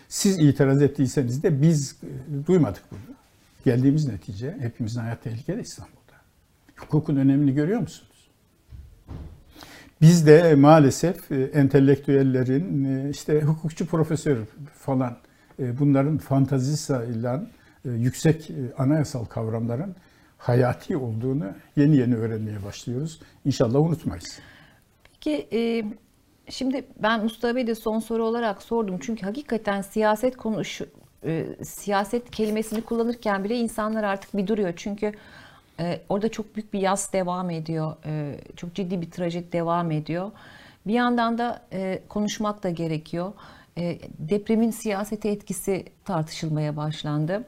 Siz itiraz ettiyseniz de biz e, duymadık bunu. Geldiğimiz netice hepimizin hayat tehlikede İstanbul'da. Hukukun önemini görüyor musunuz? Biz de maalesef e, entelektüellerin, e, işte hukukçu profesör falan bunların fantazisiyle yüksek anayasal kavramların hayati olduğunu yeni yeni öğrenmeye başlıyoruz. İnşallah unutmayız. Peki Şimdi ben Mustafa Bey'e de son soru olarak sordum. Çünkü hakikaten siyaset konuş e, siyaset kelimesini kullanırken bile insanlar artık bir duruyor. Çünkü e, orada çok büyük bir yaz devam ediyor. E, çok ciddi bir trajedi devam ediyor. Bir yandan da e, konuşmak da gerekiyor. E, depremin siyasete etkisi tartışılmaya başlandı.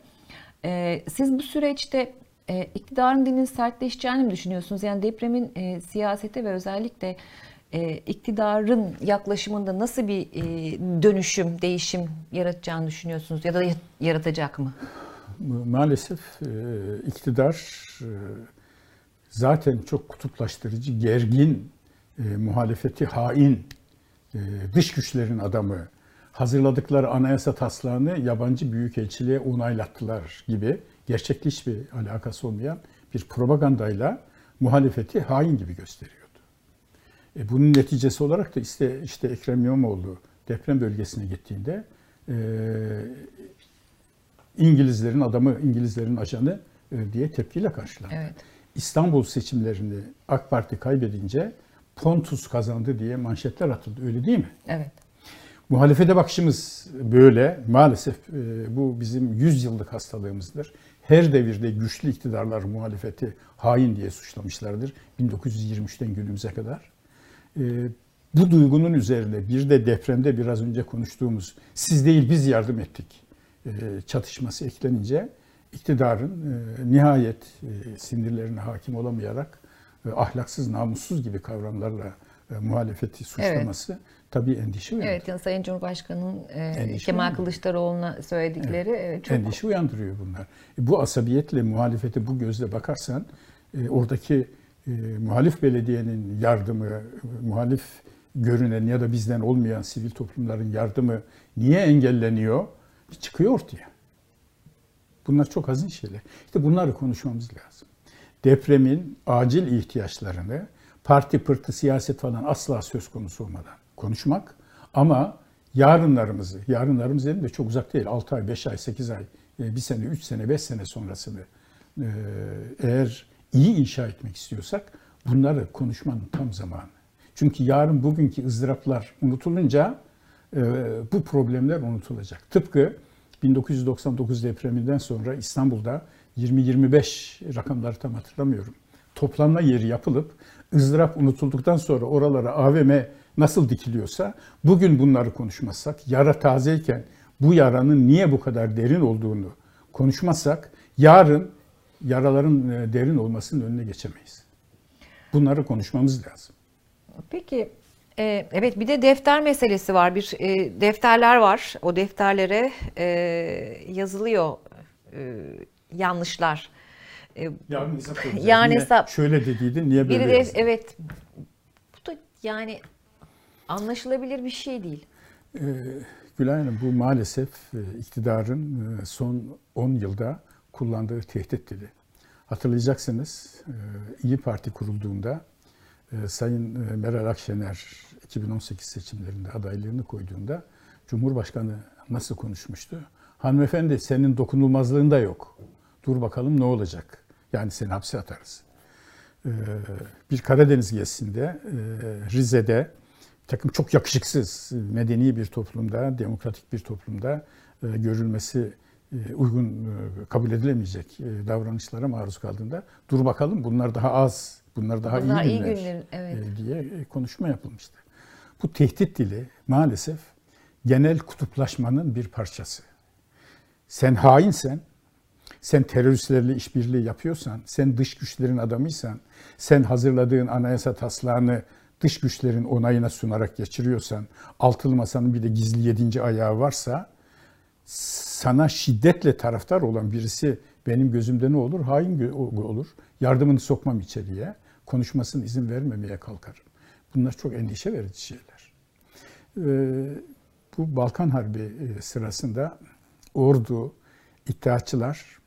E, siz bu süreçte e, iktidarın dilinin sertleşeceğini mi düşünüyorsunuz? Yani depremin e, siyasete ve özellikle e, iktidarın yaklaşımında nasıl bir e, dönüşüm, değişim yaratacağını düşünüyorsunuz ya da yaratacak mı? Maalesef e, iktidar e, zaten çok kutuplaştırıcı, gergin, e, muhalefeti hain, e, dış güçlerin adamı, hazırladıkları anayasa taslağını yabancı büyükelçiliğe onaylattılar gibi gerçekli hiçbir alakası olmayan bir propagandayla muhalefeti hain gibi gösteriyor. E, bunun neticesi olarak da işte işte Ekrem İmamoğlu deprem bölgesine gittiğinde e, İngilizlerin adamı, İngilizlerin ajanı e, diye tepkiyle karşılandı. Evet. İstanbul seçimlerini AK Parti kaybedince Pontus kazandı diye manşetler atıldı. Öyle değil mi? Evet. Muhalefete bakışımız böyle. Maalesef e, bu bizim 100 yıllık hastalığımızdır. Her devirde güçlü iktidarlar muhalefeti hain diye suçlamışlardır. 1923'ten günümüze kadar. Ee, bu duygunun üzerine bir de depremde biraz önce konuştuğumuz siz değil biz yardım ettik e, çatışması eklenince iktidarın e, nihayet e, sinirlerine hakim olamayarak ahlaksız, namussuz gibi kavramlarla muhalefeti suçlaması evet. tabii endişe uyandırıyor. Evet, yani Sayın Cumhurbaşkanı'nın e, Kemal Kılıçdaroğlu'na söyledikleri evet. çok... Endişe uyandırıyor bunlar. Bu asabiyetle muhalefete bu gözle bakarsan oradaki e, muhalif belediyenin yardımı, muhalif görünen ya da bizden olmayan sivil toplumların yardımı niye engelleniyor? Çıkıyor ortaya. Bunlar çok hazin şeyler. İşte bunları konuşmamız lazım. Depremin acil ihtiyaçlarını parti pırtı siyaset falan asla söz konusu olmadan konuşmak ama yarınlarımızı, yarınlarımız dedim de çok uzak değil, 6 ay, 5 ay, 8 ay, 1 sene, 3 sene, 5 sene sonrasını e, eğer iyi inşa etmek istiyorsak bunları konuşmanın tam zamanı. Çünkü yarın bugünkü ızdıraplar unutulunca e, bu problemler unutulacak. Tıpkı 1999 depreminden sonra İstanbul'da 20-25 rakamları tam hatırlamıyorum. Toplanma yeri yapılıp ızdırap unutulduktan sonra oralara AVM nasıl dikiliyorsa bugün bunları konuşmazsak, yara tazeyken bu yaranın niye bu kadar derin olduğunu konuşmazsak yarın yaraların e, derin olmasının önüne geçemeyiz. Bunları konuşmamız lazım. Peki e, evet bir de defter meselesi var. Bir e, defterler var. O defterlere e, yazılıyor e, yanlışlar. E, Yarın hesap yani hesap. Şöyle dediydin niye böyle biri de, Evet. Bu da yani anlaşılabilir bir şey değil. Ee, Gülay Hanım bu maalesef e, iktidarın e, son 10 yılda kullandığı tehdit dili. Hatırlayacaksınız İyi Parti kurulduğunda Sayın e, Meral Akşener 2018 seçimlerinde adaylığını koyduğunda Cumhurbaşkanı nasıl konuşmuştu? Hanımefendi senin dokunulmazlığın da yok. Dur bakalım ne olacak? Yani seni hapse atarız. Bir Karadeniz gezisinde Rize'de takım çok yakışıksız, medeni bir toplumda, demokratik bir toplumda görülmesi e, uygun e, kabul edilemeyecek e, davranışlara maruz kaldığında dur bakalım bunlar daha az, bunlar daha bunlar iyi günler, iyi günler evet. diye konuşma yapılmıştı. Bu tehdit dili maalesef genel kutuplaşmanın bir parçası. Sen hainsen, sen teröristlerle işbirliği yapıyorsan, sen dış güçlerin adamıysan, sen hazırladığın anayasa taslağını dış güçlerin onayına sunarak geçiriyorsan, altılı masanın bir de gizli yedinci ayağı varsa sana şiddetle taraftar olan birisi benim gözümde ne olur? Hain olur. Yardımını sokmam içeriye. Konuşmasına izin vermemeye kalkarım. Bunlar çok endişe verici şeyler. Ee, bu Balkan Harbi e, sırasında ordu, İttihatçılar,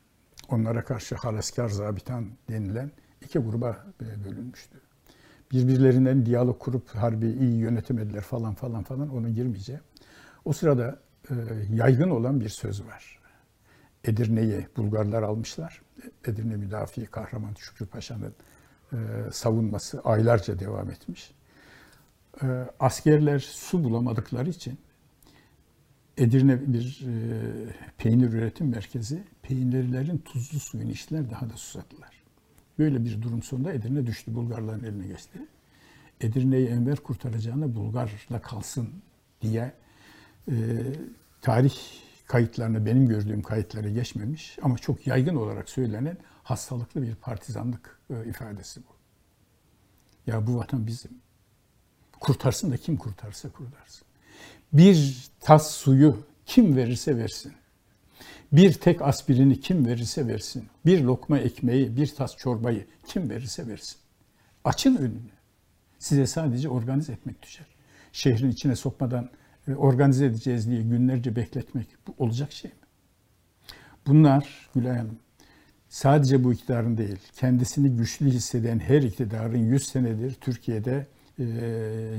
onlara karşı halaskar zabitan denilen iki gruba e, bölünmüştü. Birbirlerinden diyalog kurup harbi iyi yönetemediler falan falan falan ona girmeyeceğim. O sırada yaygın olan bir söz var. Edirne'yi Bulgarlar almışlar. Edirne müdafi kahraman Şükrü Paşa'nın e, savunması aylarca devam etmiş. E, askerler su bulamadıkları için Edirne bir e, peynir üretim merkezi. Peynirlerin tuzlu suyunu içtiler daha da susadılar. Böyle bir durum sonunda Edirne düştü. Bulgarların eline geçti. Edirne'yi Enver kurtaracağına Bulgar'la kalsın diye e, tarih kayıtlarına benim gördüğüm kayıtlara geçmemiş ama çok yaygın olarak söylenen hastalıklı bir partizanlık e, ifadesi bu. Ya bu vatan bizim. Kurtarsın da kim kurtarsa kurtarsın. Bir tas suyu kim verirse versin. Bir tek aspirini kim verirse versin. Bir lokma ekmeği, bir tas çorbayı kim verirse versin. Açın önünü. Size sadece organize etmek düşer. Şehrin içine sokmadan organize edeceğiz diye günlerce bekletmek bu olacak şey mi? Bunlar Gülay Hanım sadece bu iktidarın değil, kendisini güçlü hisseden her iktidarın 100 senedir Türkiye'de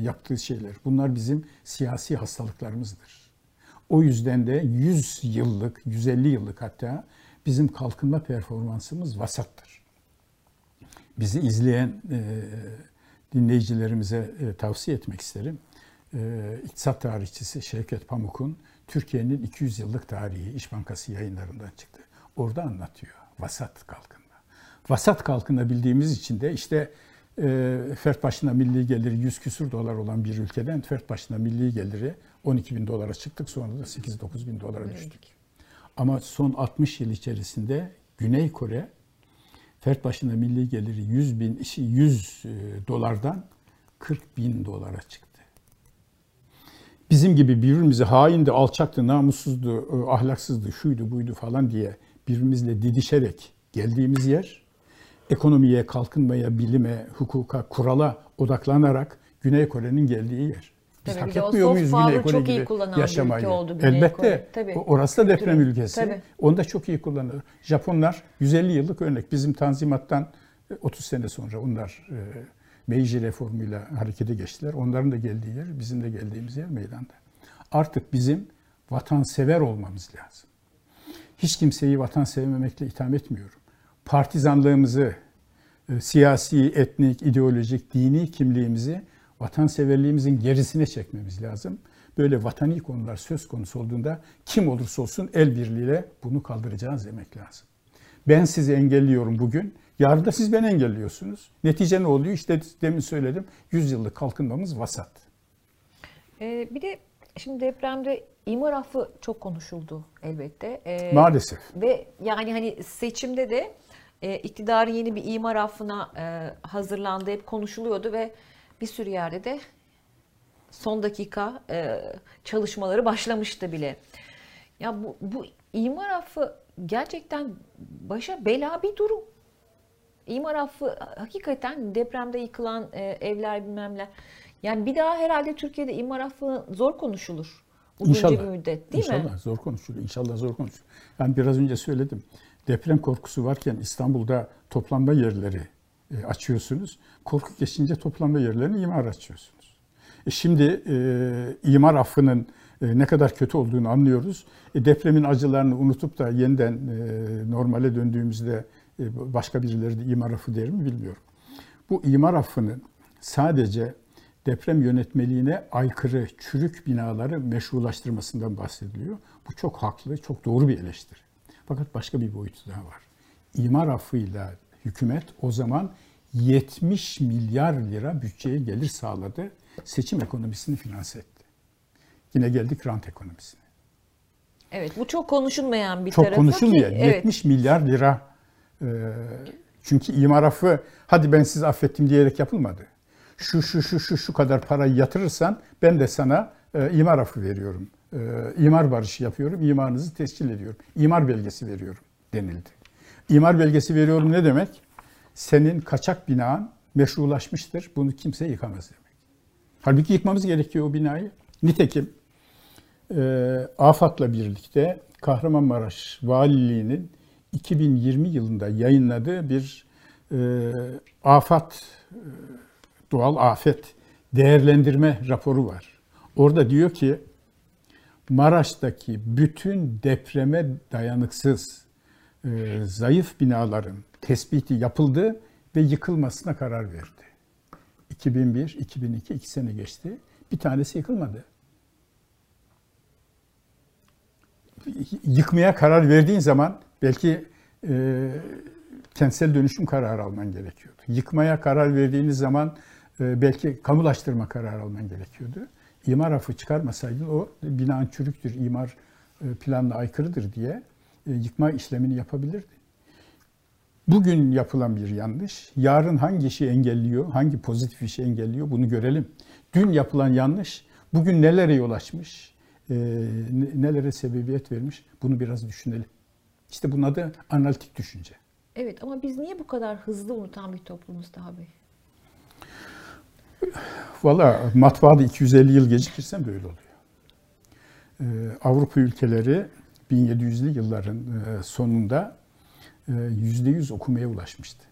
yaptığı şeyler. Bunlar bizim siyasi hastalıklarımızdır. O yüzden de 100 yıllık, 150 yıllık hatta bizim kalkınma performansımız vasattır. Bizi izleyen e, dinleyicilerimize e, tavsiye etmek isterim. E, İktisat tarihçisi Şevket Pamuk'un Türkiye'nin 200 yıllık tarihi İş Bankası yayınlarından çıktı. Orada anlatıyor vasat kalkınma. Vasat kalkınma bildiğimiz için de işte e, fert başına milli geliri 100 küsur dolar olan bir ülkeden fert başına milli geliri 12 bin dolara çıktık sonra da 8-9 bin dolara düştük. Ama son 60 yıl içerisinde Güney Kore fert başına milli geliri 100 bin 100 e, dolardan 40 bin dolara çıktı. Bizim gibi birbirimize haindi, alçaktı, namussuzdu, e, ahlaksızdı, şuydu, buydu falan diye birbirimizle didişerek geldiğimiz yer ekonomiye, kalkınmaya, bilime, hukuka, kurala odaklanarak Güney Kore'nin geldiği yer. Biz Tabii hak etmiyor muyuz Güney Kore çok iyi gibi yaşamayı? oldu Güney Elbette. Kore. Tabii. Orası da deprem Kültürü. ülkesi. Tabii. Onu da çok iyi kullanır. Japonlar 150 yıllık örnek. Bizim Tanzimat'tan e, 30 sene sonra onlar Meiji reformuyla harekete geçtiler. Onların da geldiği yer, bizim de geldiğimiz yer meydanda. Artık bizim vatansever olmamız lazım. Hiç kimseyi vatan sevmemekle itham etmiyorum. Partizanlığımızı, e, siyasi, etnik, ideolojik, dini kimliğimizi vatanseverliğimizin gerisine çekmemiz lazım. Böyle vatani konular söz konusu olduğunda kim olursa olsun el birliğiyle bunu kaldıracağız demek lazım. Ben sizi engelliyorum bugün. Yarın da siz beni engelliyorsunuz. Netice ne oluyor? İşte demin söyledim. 100 yıllık kalkınmamız vasat. Ee, bir de şimdi depremde imar affı çok konuşuldu elbette. Ee, Maalesef. Ve yani hani seçimde de e, iktidarın yeni bir imar affına e, hazırlandığı hep konuşuluyordu ve bir sürü yerde de son dakika e, çalışmaları başlamıştı bile. Ya bu, bu imar affı gerçekten başa bela bir durum. İmar affı hakikaten depremde yıkılan e, evler bilmemler. Yani bir daha herhalde Türkiye'de imar affı zor konuşulur. Uzunca İnşallah. bir müddet değil İnşallah mi? zor konuşuluyor. İnşallah zor konuşuluyor. Ben biraz önce söyledim. Deprem korkusu varken İstanbul'da toplanma yerleri e, açıyorsunuz. Korku geçince toplanma yerlerini imar açıyorsunuz. E şimdi e, imar affının ne kadar kötü olduğunu anlıyoruz. E, depremin acılarını unutup da yeniden e, normale döndüğümüzde e, başka birileri de imar affı der mi bilmiyorum. Bu imar affının sadece deprem yönetmeliğine aykırı çürük binaları meşrulaştırmasından bahsediliyor. Bu çok haklı, çok doğru bir eleştiri. Fakat başka bir boyutu daha var. İmar affıyla hükümet o zaman 70 milyar lira bütçeye gelir sağladı. Seçim ekonomisini finanse etti. Yine geldik rant ekonomisine. Evet bu çok konuşulmayan bir Çok tarafı konuşulmuyor. ki evet, 70 milyar lira. e, çünkü imar affı hadi ben sizi affettim diyerek yapılmadı. Şu şu şu şu şu kadar parayı yatırırsan ben de sana e, imar affı veriyorum. E, imar barışı yapıyorum, imarınızı tescil ediyorum. İmar belgesi veriyorum denildi. İmar belgesi veriyorum ne demek? Senin kaçak binan meşrulaşmıştır. Bunu kimse yıkamaz demek. Halbuki yıkmamız gerekiyor o binayı. Nitekim e, AFAD'la birlikte Kahramanmaraş Valiliği'nin 2020 yılında yayınladığı bir e, AFAD, e, doğal afet değerlendirme raporu var. Orada diyor ki Maraş'taki bütün depreme dayanıksız e, zayıf binaların tespiti yapıldı ve yıkılmasına karar verdi. 2001, 2002, iki sene geçti. Bir tanesi yıkılmadı. Yıkmaya karar verdiğin zaman belki e, kentsel dönüşüm kararı alman gerekiyordu. Yıkmaya karar verdiğiniz zaman e, belki kamulaştırma kararı alman gerekiyordu. İmar affı çıkarmasaydın o binanın çürüktür, imar e, planına aykırıdır diye e, yıkma işlemini yapabilirdi. Bugün yapılan bir yanlış, yarın hangi işi engelliyor, hangi pozitif işi engelliyor bunu görelim. Dün yapılan yanlış, bugün nelere yol açmış, e, nelere sebebiyet vermiş bunu biraz düşünelim. İşte bunun adı analitik düşünce. Evet ama biz niye bu kadar hızlı unutan bir toplumuz Taha Bey? Valla matbaada 250 yıl gecikirsem böyle oluyor. Ee, Avrupa ülkeleri 1700'lü yılların e, sonunda %100 e, okumaya ulaşmıştı.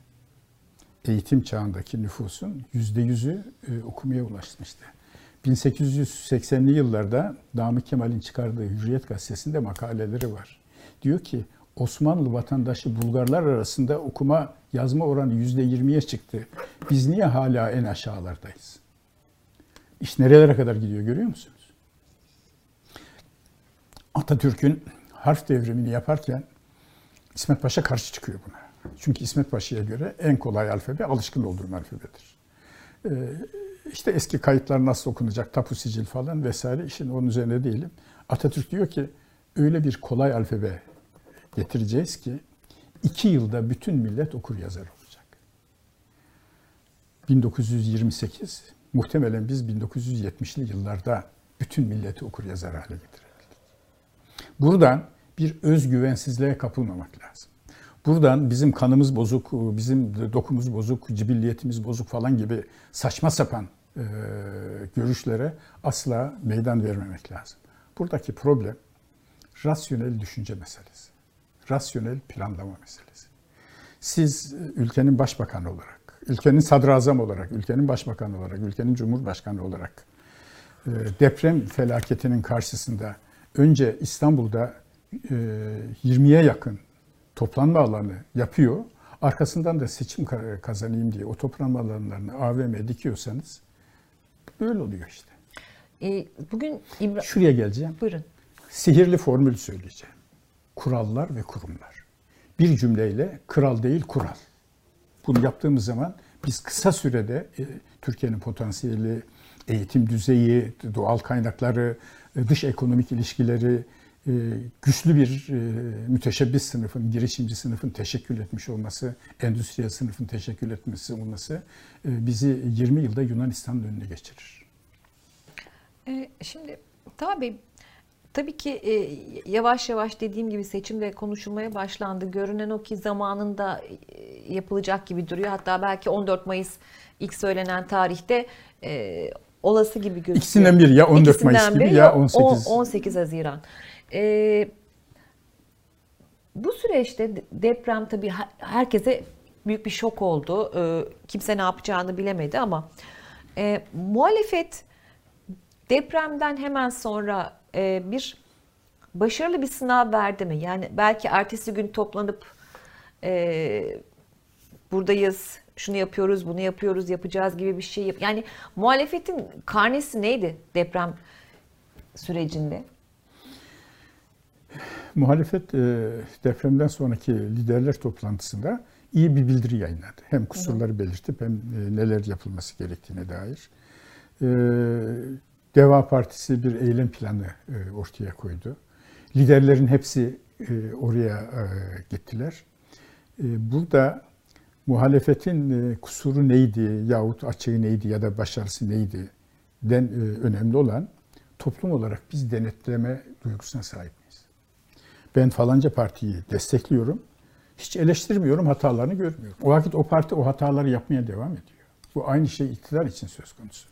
Eğitim çağındaki nüfusun %100'ü e, okumaya ulaşmıştı. 1880'li yıllarda Namık Kemal'in çıkardığı Hürriyet gazetesinde makaleleri var. Diyor ki Osmanlı vatandaşı Bulgarlar arasında okuma yazma oranı %20'ye çıktı. Biz niye hala en aşağılardayız? İş nerelere kadar gidiyor görüyor musunuz? Atatürk'ün harf devrimini yaparken İsmet Paşa karşı çıkıyor buna. Çünkü İsmet Paşa'ya göre en kolay alfabe alışkın olduğum alfabedir. Ee, işte eski kayıtlar nasıl okunacak, tapu sicil falan vesaire işin onun üzerine değilim. Atatürk diyor ki öyle bir kolay alfabe getireceğiz ki iki yılda bütün millet okur yazar olacak. 1928 muhtemelen biz 1970'li yıllarda bütün milleti okur yazar hale getirebildik. Buradan bir özgüvensizliğe kapılmamak lazım. Buradan bizim kanımız bozuk, bizim dokumuz bozuk, cibilliyetimiz bozuk falan gibi saçma sapan e, görüşlere asla meydan vermemek lazım. Buradaki problem rasyonel düşünce meselesi. Rasyonel planlama meselesi. Siz e, ülkenin başbakanı olarak, ülkenin sadrazam olarak, ülkenin başbakanı olarak, ülkenin cumhurbaşkanı olarak e, deprem felaketinin karşısında önce İstanbul'da 20'ye yakın toplanma alanı yapıyor. Arkasından da seçim kazanayım diye o toplanma alanlarını AVM dikiyorsanız böyle oluyor işte. E, bugün İbra... Şuraya geleceğim. Buyurun. Sihirli formül söyleyeceğim. Kurallar ve kurumlar. Bir cümleyle kral değil kural. Bunu yaptığımız zaman biz kısa sürede e, Türkiye'nin potansiyeli, eğitim düzeyi, doğal kaynakları, e, dış ekonomik ilişkileri, güçlü bir e, müteşebbis sınıfın, girişimci sınıfın teşekkül etmiş olması, endüstriyel sınıfın teşekkül etmesi olması e, bizi 20 yılda Yunanistan'ın önüne geçirir. Şimdi tabii tabii ki yavaş yavaş dediğim gibi seçimde konuşulmaya başlandı. Görünen o ki zamanında yapılacak gibi duruyor. Hatta belki 14 Mayıs ilk söylenen tarihte olası gibi gözüküyor. İkisinden biri ya 14 İkisinden Mayıs gibi ya 18. 18 Haziran. E, bu süreçte deprem tabii herkese büyük bir şok oldu. E, kimse ne yapacağını bilemedi ama e, muhalefet depremden hemen sonra e, bir başarılı bir sınav verdi mi? Yani belki ertesi gün toplanıp e, buradayız, şunu yapıyoruz, bunu yapıyoruz, yapacağız gibi bir şey yap. Yani muhalefetin karnesi neydi deprem sürecinde? Muhalefet e, depremden sonraki liderler toplantısında iyi bir bildiri yayınladı. Hem kusurları belirtip hem e, neler yapılması gerektiğine dair. E, Deva Partisi bir eylem planı ortaya koydu. Liderlerin hepsi oraya gittiler. Burada muhalefetin kusuru neydi yahut açığı neydi ya da başarısı neydi den önemli olan toplum olarak biz denetleme duygusuna sahip ben falanca partiyi destekliyorum. Hiç eleştirmiyorum, hatalarını görmüyorum. O vakit o parti o hataları yapmaya devam ediyor. Bu aynı şey iktidar için söz konusu.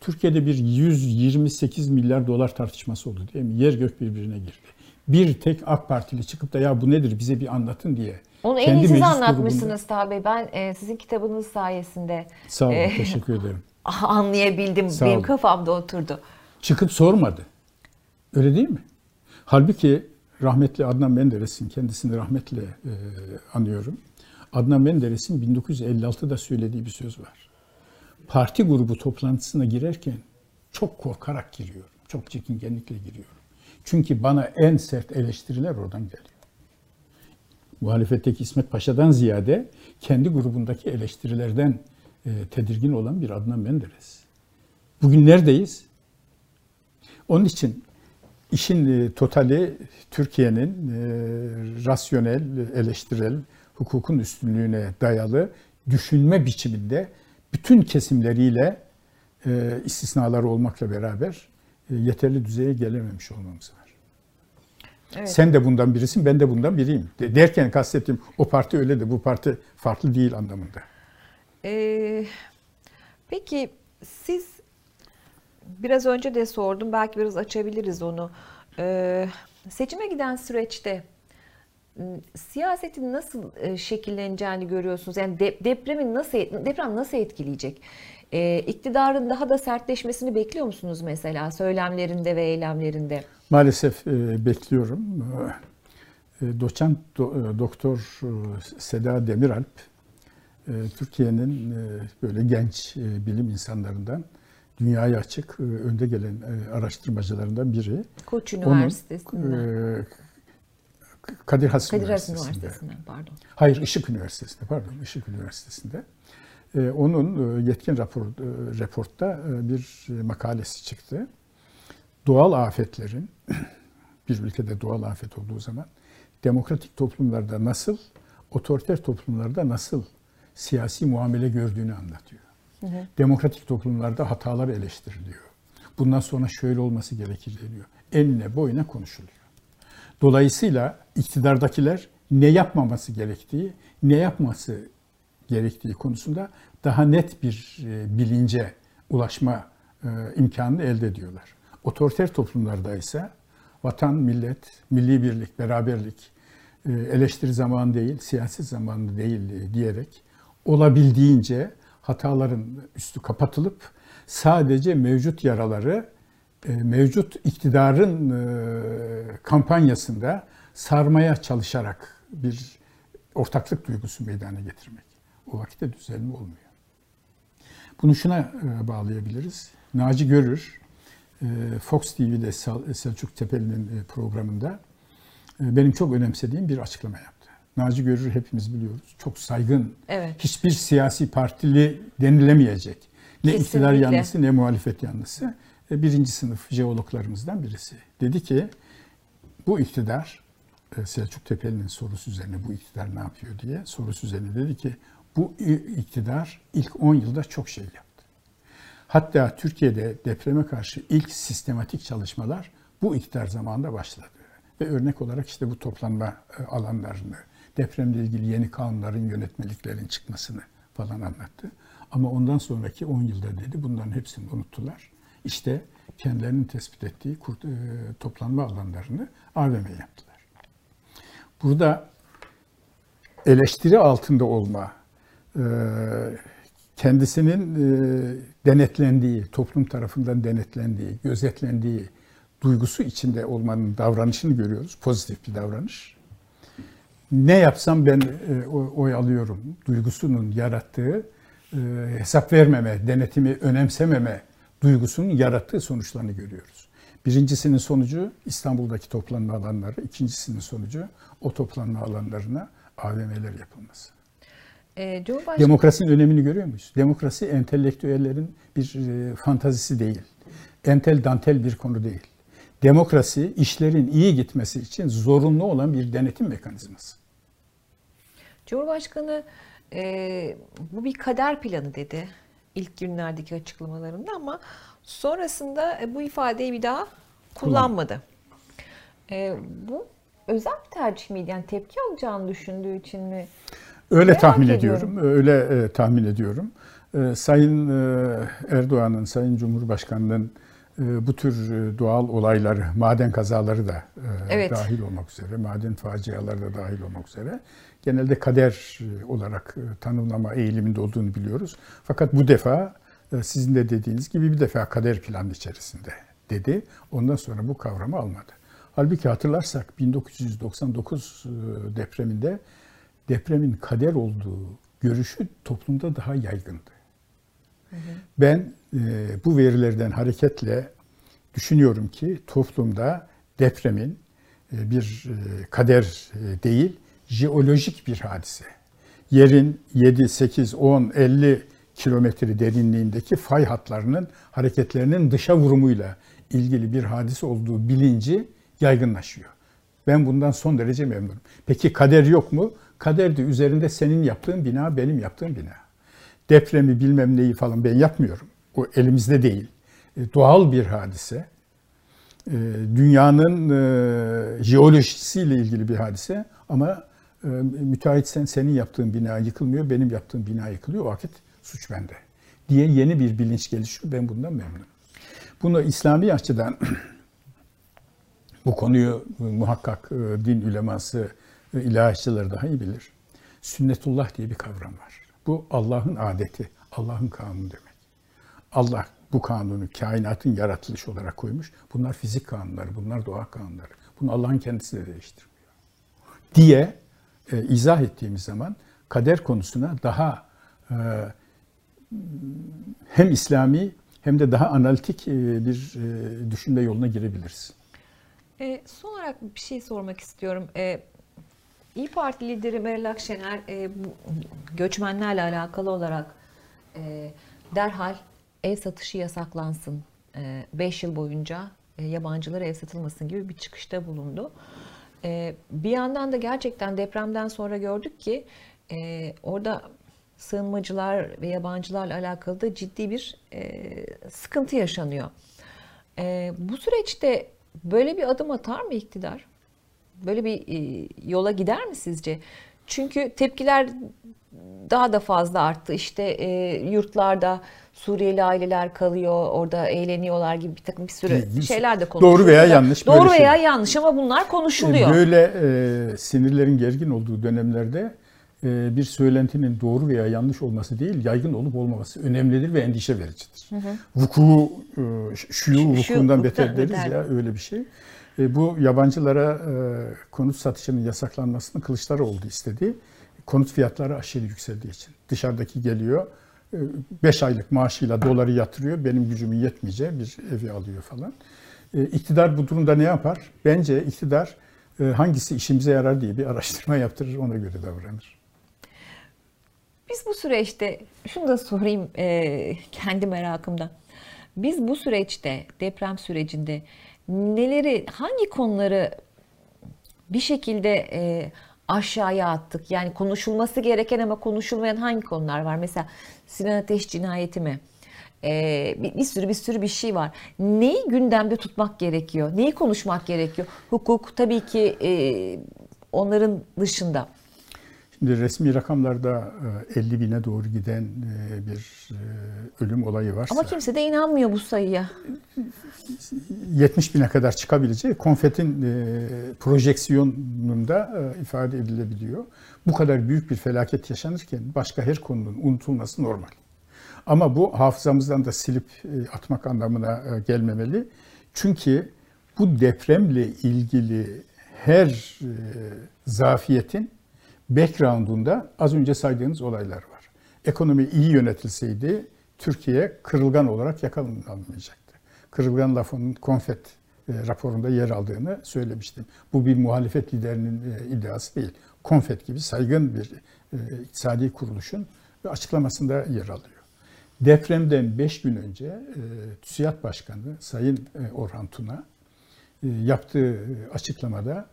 Türkiye'de bir 128 milyar dolar tartışması oldu değil mi? Yer gök birbirine girdi. Bir tek AK Partili çıkıp da ya bu nedir bize bir anlatın diye. Onu en iyi siz anlatmışsınız Bey. Ben e, sizin kitabınız sayesinde Sağ olun, e, teşekkür ederim. anlayabildim. Sağ Benim olun. kafamda oturdu. Çıkıp sormadı. Öyle değil mi? Halbuki rahmetli Adnan Menderes'in kendisini rahmetle e, anıyorum. Adnan Menderes'in 1956'da söylediği bir söz var. Parti grubu toplantısına girerken çok korkarak giriyorum. Çok çekingenlikle giriyorum. Çünkü bana en sert eleştiriler oradan geliyor. Muhalefetteki İsmet Paşa'dan ziyade kendi grubundaki eleştirilerden e, tedirgin olan bir Adnan Menderes. Bugün neredeyiz? Onun için işin e, totali Türkiye'nin e, rasyonel, eleştirel, hukukun üstünlüğüne dayalı düşünme biçiminde bütün kesimleriyle e, istisnalar olmakla beraber yeterli düzeye gelememiş olmamız var. Evet. Sen de bundan birisin, ben de bundan biriyim. De- Derken kastettiğim o parti öyle de bu parti farklı değil anlamında. Ee, peki siz biraz önce de sordum belki biraz açabiliriz onu. Ee, seçime giden süreçte siyasetin nasıl e, şekilleneceğini görüyorsunuz? Yani de- depremin nasıl deprem nasıl etkileyecek? Ee, iktidarın daha da sertleşmesini bekliyor musunuz mesela söylemlerinde ve eylemlerinde? Maalesef e, bekliyorum. E, doçent do- e, doktor e, Seda Demiralp e, Türkiye'nin e, böyle genç e, bilim insanlarından dünyaya açık e, önde gelen e, araştırmacılarından biri. Koç Üniversitesi'nden. e, Kadir Has Kadir Üniversitesi'nde. Üniversitesi'nden pardon. Hayır, Işık Üniversitesi'nde, pardon, Işık Üniversitesi'nde. Ee, onun yetkin rapor, raportta bir makalesi çıktı. Doğal afetlerin, bir ülkede doğal afet olduğu zaman demokratik toplumlarda nasıl, otoriter toplumlarda nasıl siyasi muamele gördüğünü anlatıyor. Demokratik toplumlarda hatalar eleştiriliyor. Bundan sonra şöyle olması gerekir deniyor. Enine boyuna konuşuluyor. Dolayısıyla iktidardakiler ne yapmaması gerektiği, ne yapması gerektiği konusunda daha net bir e, bilince ulaşma e, imkanını elde ediyorlar. Otoriter toplumlarda ise vatan, millet, milli birlik, beraberlik, e, eleştiri zamanı değil, siyaset zamanı değil diyerek olabildiğince hataların üstü kapatılıp sadece mevcut yaraları e, mevcut iktidarın e, kampanyasında sarmaya çalışarak bir ortaklık duygusu meydana getirmek. O vakitte düzelme olmuyor. Bunu şuna e, bağlayabiliriz. Naci Görür, Fox TV'de Sel- Selçuk Tepeli'nin programında benim çok önemsediğim bir açıklama yaptı. Naci Görür hepimiz biliyoruz. Çok saygın, Evet. hiçbir siyasi partili denilemeyecek. Ne iktidar Kesinlikle. yanlısı ne muhalefet yanlısı. E, Birinci sınıf jeologlarımızdan birisi. Dedi ki bu iktidar e, Selçuk Tepeli'nin sorusu üzerine bu iktidar ne yapıyor diye sorusu üzerine dedi ki bu iktidar ilk 10 yılda çok şey yaptı. Hatta Türkiye'de depreme karşı ilk sistematik çalışmalar bu iktidar zamanında başladı. Ve örnek olarak işte bu toplanma e, alanlarını, depremle ilgili yeni kanunların, yönetmeliklerin çıkmasını falan anlattı. Ama ondan sonraki 10 yılda dedi bunların hepsini unuttular. İşte kendilerinin tespit ettiği kurt- e, toplanma alanlarını AVM yaptılar. Burada eleştiri altında olma, e, kendisinin e, denetlendiği, toplum tarafından denetlendiği, gözetlendiği duygusu içinde olmanın davranışını görüyoruz. Pozitif bir davranış. Ne yapsam ben e, oy alıyorum duygusunun yarattığı e, hesap vermeme, denetimi önemsememe duygusunun yarattığı sonuçlarını görüyoruz. Birincisinin sonucu İstanbul'daki toplanma alanları, ikincisinin sonucu o toplanma alanlarına AVM'ler yapılması. Cumhurbaşkanı Demokrasinin önemini görüyor muyuz? Demokrasi entelektüellerin bir e, fantazisi değil. Entel dantel bir konu değil. Demokrasi işlerin iyi gitmesi için zorunlu olan bir denetim mekanizması. Cumhurbaşkanı e, bu bir kader planı dedi ilk günlerdeki açıklamalarında ama sonrasında e, bu ifadeyi bir daha kullanmadı. E, bu özel bir tercih miydi? Yani tepki alacağını düşündüğü için mi? Öyle Merak tahmin ediyorum. ediyorum. Öyle e, tahmin ediyorum. e, Sayın e, Erdoğan'ın, Sayın Cumhurbaşkanı'nın e, bu tür doğal olayları, maden kazaları da evet. dahil olmak üzere, maden faciaları da dahil olmak üzere genelde kader olarak tanımlama eğiliminde olduğunu biliyoruz. Fakat bu defa sizin de dediğiniz gibi bir defa kader planı içerisinde dedi. Ondan sonra bu kavramı almadı. Halbuki hatırlarsak 1999 depreminde depremin kader olduğu görüşü toplumda daha yaygındı. Hı hı. Ben e, bu verilerden hareketle düşünüyorum ki toplumda depremin e, bir e, kader e, değil, jeolojik bir hadise. Yerin 7, 8, 10, 50 kilometre derinliğindeki fay hatlarının hareketlerinin dışa vurumuyla ilgili bir hadise olduğu bilinci yaygınlaşıyor. Ben bundan son derece memnunum. Peki kader yok mu? Kader de üzerinde senin yaptığın bina, benim yaptığım bina. Depremi bilmem neyi falan ben yapmıyorum. O elimizde değil. E, doğal bir hadise. E, dünyanın e, jeolojisiyle ilgili bir hadise ama müteahhitsen senin yaptığın bina yıkılmıyor, benim yaptığım bina yıkılıyor. O vakit suç bende. Diye yeni bir bilinç gelişiyor. Ben bundan memnunum. Bunu İslami açıdan bu konuyu muhakkak e, din üleması, e, ilahiyatçıları daha iyi bilir. Sünnetullah diye bir kavram var. Bu Allah'ın adeti, Allah'ın kanunu demek. Allah bu kanunu kainatın yaratılışı olarak koymuş. Bunlar fizik kanunları, bunlar doğa kanunları. Bunu Allah'ın kendisi de değiştirmiyor. Diye e, izah ettiğimiz zaman kader konusuna daha e, hem İslami hem de daha analitik e, bir e, düşünme yoluna girebiliriz. E, son olarak bir şey sormak istiyorum. E, İyi Parti lideri Meral Akşener e, bu, göçmenlerle alakalı olarak e, derhal ev satışı yasaklansın. 5 e, yıl boyunca e, yabancılara ev satılmasın gibi bir çıkışta bulundu. E, bir yandan da gerçekten depremden sonra gördük ki e, orada sığınmacılar ve yabancılarla alakalı da ciddi bir e, sıkıntı yaşanıyor. E, bu süreçte böyle bir adım atar mı iktidar? Böyle bir e, yola gider mi sizce? Çünkü tepkiler daha da fazla arttı. İşte e, yurtlarda Suriyeli aileler kalıyor, orada eğleniyorlar gibi bir takım bir sürü şeyler de konuşuluyor. Doğru veya yanlış. Doğru veya şey. yanlış ama bunlar konuşuluyor. Böyle e, sinirlerin gergin olduğu dönemlerde e, bir söylentinin doğru veya yanlış olması değil, yaygın olup olmaması önemlidir ve endişe vericidir. Hı hı. Vuku, e, şuyu vukuundan beter deriz ya öyle bir şey. E, bu yabancılara e, konut satışının yasaklanmasını Kılıçdaroğlu istedi. Konut fiyatları aşırı yükseldiği için. Dışarıdaki geliyor, 5 e, aylık maaşıyla doları yatırıyor, benim gücümün yetmeyeceği bir evi alıyor falan. E, iktidar bu durumda ne yapar? Bence iktidar e, hangisi işimize yarar diye bir araştırma yaptırır, ona göre davranır. Biz bu süreçte, şunu da sorayım kendi merakımda. Biz bu süreçte, deprem sürecinde neleri, hangi konuları bir şekilde e, aşağıya attık? Yani konuşulması gereken ama konuşulmayan hangi konular var? Mesela Sinan Ateş cinayeti mi? Ee, bir, bir sürü bir sürü bir şey var. Neyi gündemde tutmak gerekiyor? Neyi konuşmak gerekiyor? Hukuk tabii ki e, onların dışında. Şimdi resmi rakamlarda 50 e, bine doğru giden e, bir e, ölüm olayı var. Ama kimse de inanmıyor bu sayıya. 70 bine kadar çıkabileceği konfetin projeksiyonunda ifade edilebiliyor. Bu kadar büyük bir felaket yaşanırken başka her konunun unutulması normal. Ama bu hafızamızdan da silip atmak anlamına gelmemeli. Çünkü bu depremle ilgili her zafiyetin background'unda az önce saydığınız olaylar var. Ekonomi iyi yönetilseydi Türkiye kırılgan olarak yakalanmayacaktı. Kırılgan lafının konfet e, raporunda yer aldığını söylemiştim. Bu bir muhalefet liderinin e, iddiası değil. Konfet gibi saygın bir e, iktisadi kuruluşun açıklamasında yer alıyor. Depremden 5 gün önce e, TÜSİAD Başkanı Sayın Orhan Tuna yaptığı açıklamada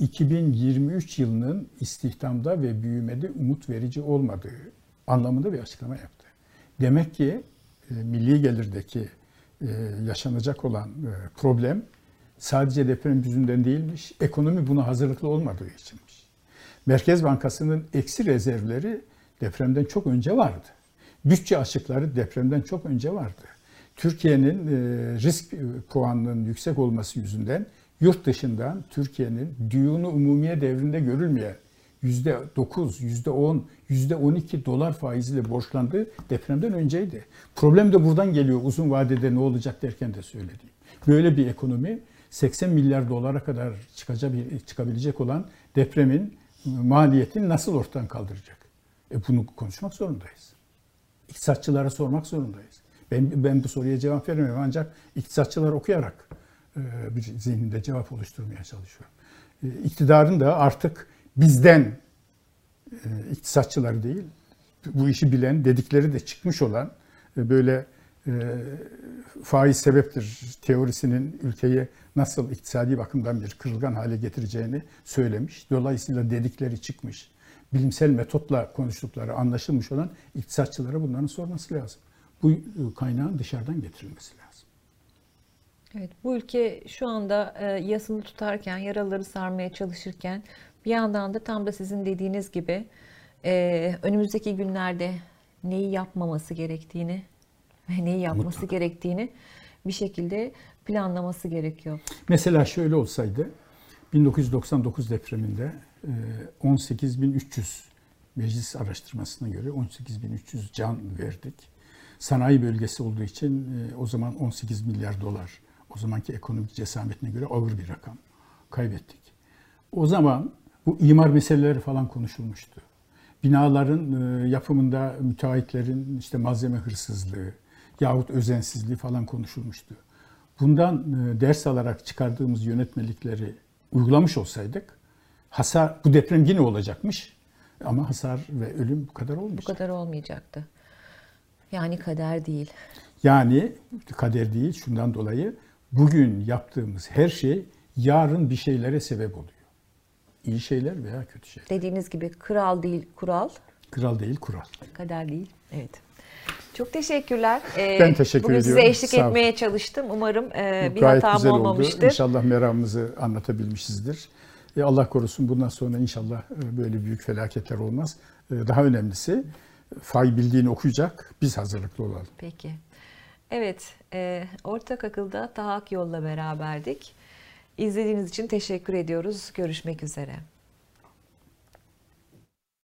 2023 yılının istihdamda ve büyümede umut verici olmadığı anlamında bir açıklama yaptı. Demek ki e, milli gelirdeki e, yaşanacak olan e, problem sadece deprem yüzünden değilmiş, ekonomi buna hazırlıklı olmadığı içinmiş. Merkez Bankası'nın eksi rezervleri depremden çok önce vardı. bütçe açıkları depremden çok önce vardı. Türkiye'nin e, risk puanının yüksek olması yüzünden yurt dışından Türkiye'nin düğünü umumiye devrinde görülmeyen yüzde 9, yüzde 10, yüzde 12 dolar faiziyle borçlandığı depremden önceydi. Problem de buradan geliyor uzun vadede ne olacak derken de söylediğim. Böyle bir ekonomi 80 milyar dolara kadar çıkabilecek olan depremin maliyetini nasıl ortadan kaldıracak? E bunu konuşmak zorundayız. İktisatçılara sormak zorundayız. Ben, ben bu soruya cevap veremem ancak iktisatçılar okuyarak bir zihninde cevap oluşturmaya çalışıyorum. E, iktidarın da artık bizden e, iktisatçıları değil, bu işi bilen, dedikleri de çıkmış olan e, böyle e, faiz sebeptir teorisinin ülkeyi nasıl iktisadi bakımdan bir kırılgan hale getireceğini söylemiş. Dolayısıyla dedikleri çıkmış. Bilimsel metotla konuştukları anlaşılmış olan iktisatçılara bunların sorması lazım. Bu kaynağın dışarıdan getirilmesi lazım. Evet, bu ülke şu anda e, yasını tutarken, yaraları sarmaya çalışırken bir yandan da tam da sizin dediğiniz gibi e, önümüzdeki günlerde neyi yapmaması gerektiğini ve neyi yapması Mutlaka. gerektiğini bir şekilde planlaması gerekiyor. Mesela şöyle olsaydı 1999 depreminde e, 18.300 meclis araştırmasına göre 18.300 can verdik. Sanayi bölgesi olduğu için e, o zaman 18 milyar dolar o zamanki ekonomik cesametine göre ağır bir rakam kaybettik. O zaman bu imar meseleleri falan konuşulmuştu. Binaların e, yapımında müteahhitlerin işte malzeme hırsızlığı yahut özensizliği falan konuşulmuştu. Bundan e, ders alarak çıkardığımız yönetmelikleri uygulamış olsaydık hasar bu deprem yine olacakmış ama hasar ve ölüm bu kadar Bu olmayacak. kadar olmayacaktı. Yani kader değil. Yani kader değil şundan dolayı bugün yaptığımız her şey yarın bir şeylere sebep oluyor. İyi şeyler veya kötü şeyler. Dediğiniz gibi kral değil kural, Kral değil kural. kader değil. Evet. Çok teşekkürler. Ee, Ben teşekkür bugün ediyorum. size eşlik Sağ olun. etmeye çalıştım. Umarım e, bir Gayet hatam güzel oldu. olmamıştır. İnşallah meramımızı anlatabilmişizdir. E Allah korusun bundan sonra inşallah e, böyle büyük felaketler olmaz. E, Daha önemlisi fay bildiğini okuyacak, biz hazırlıklı olalım. Peki. Evet, e, Ortak Akıl'da Tahak Yol'la beraberdik. İzlediğiniz için teşekkür ediyoruz. Görüşmek üzere.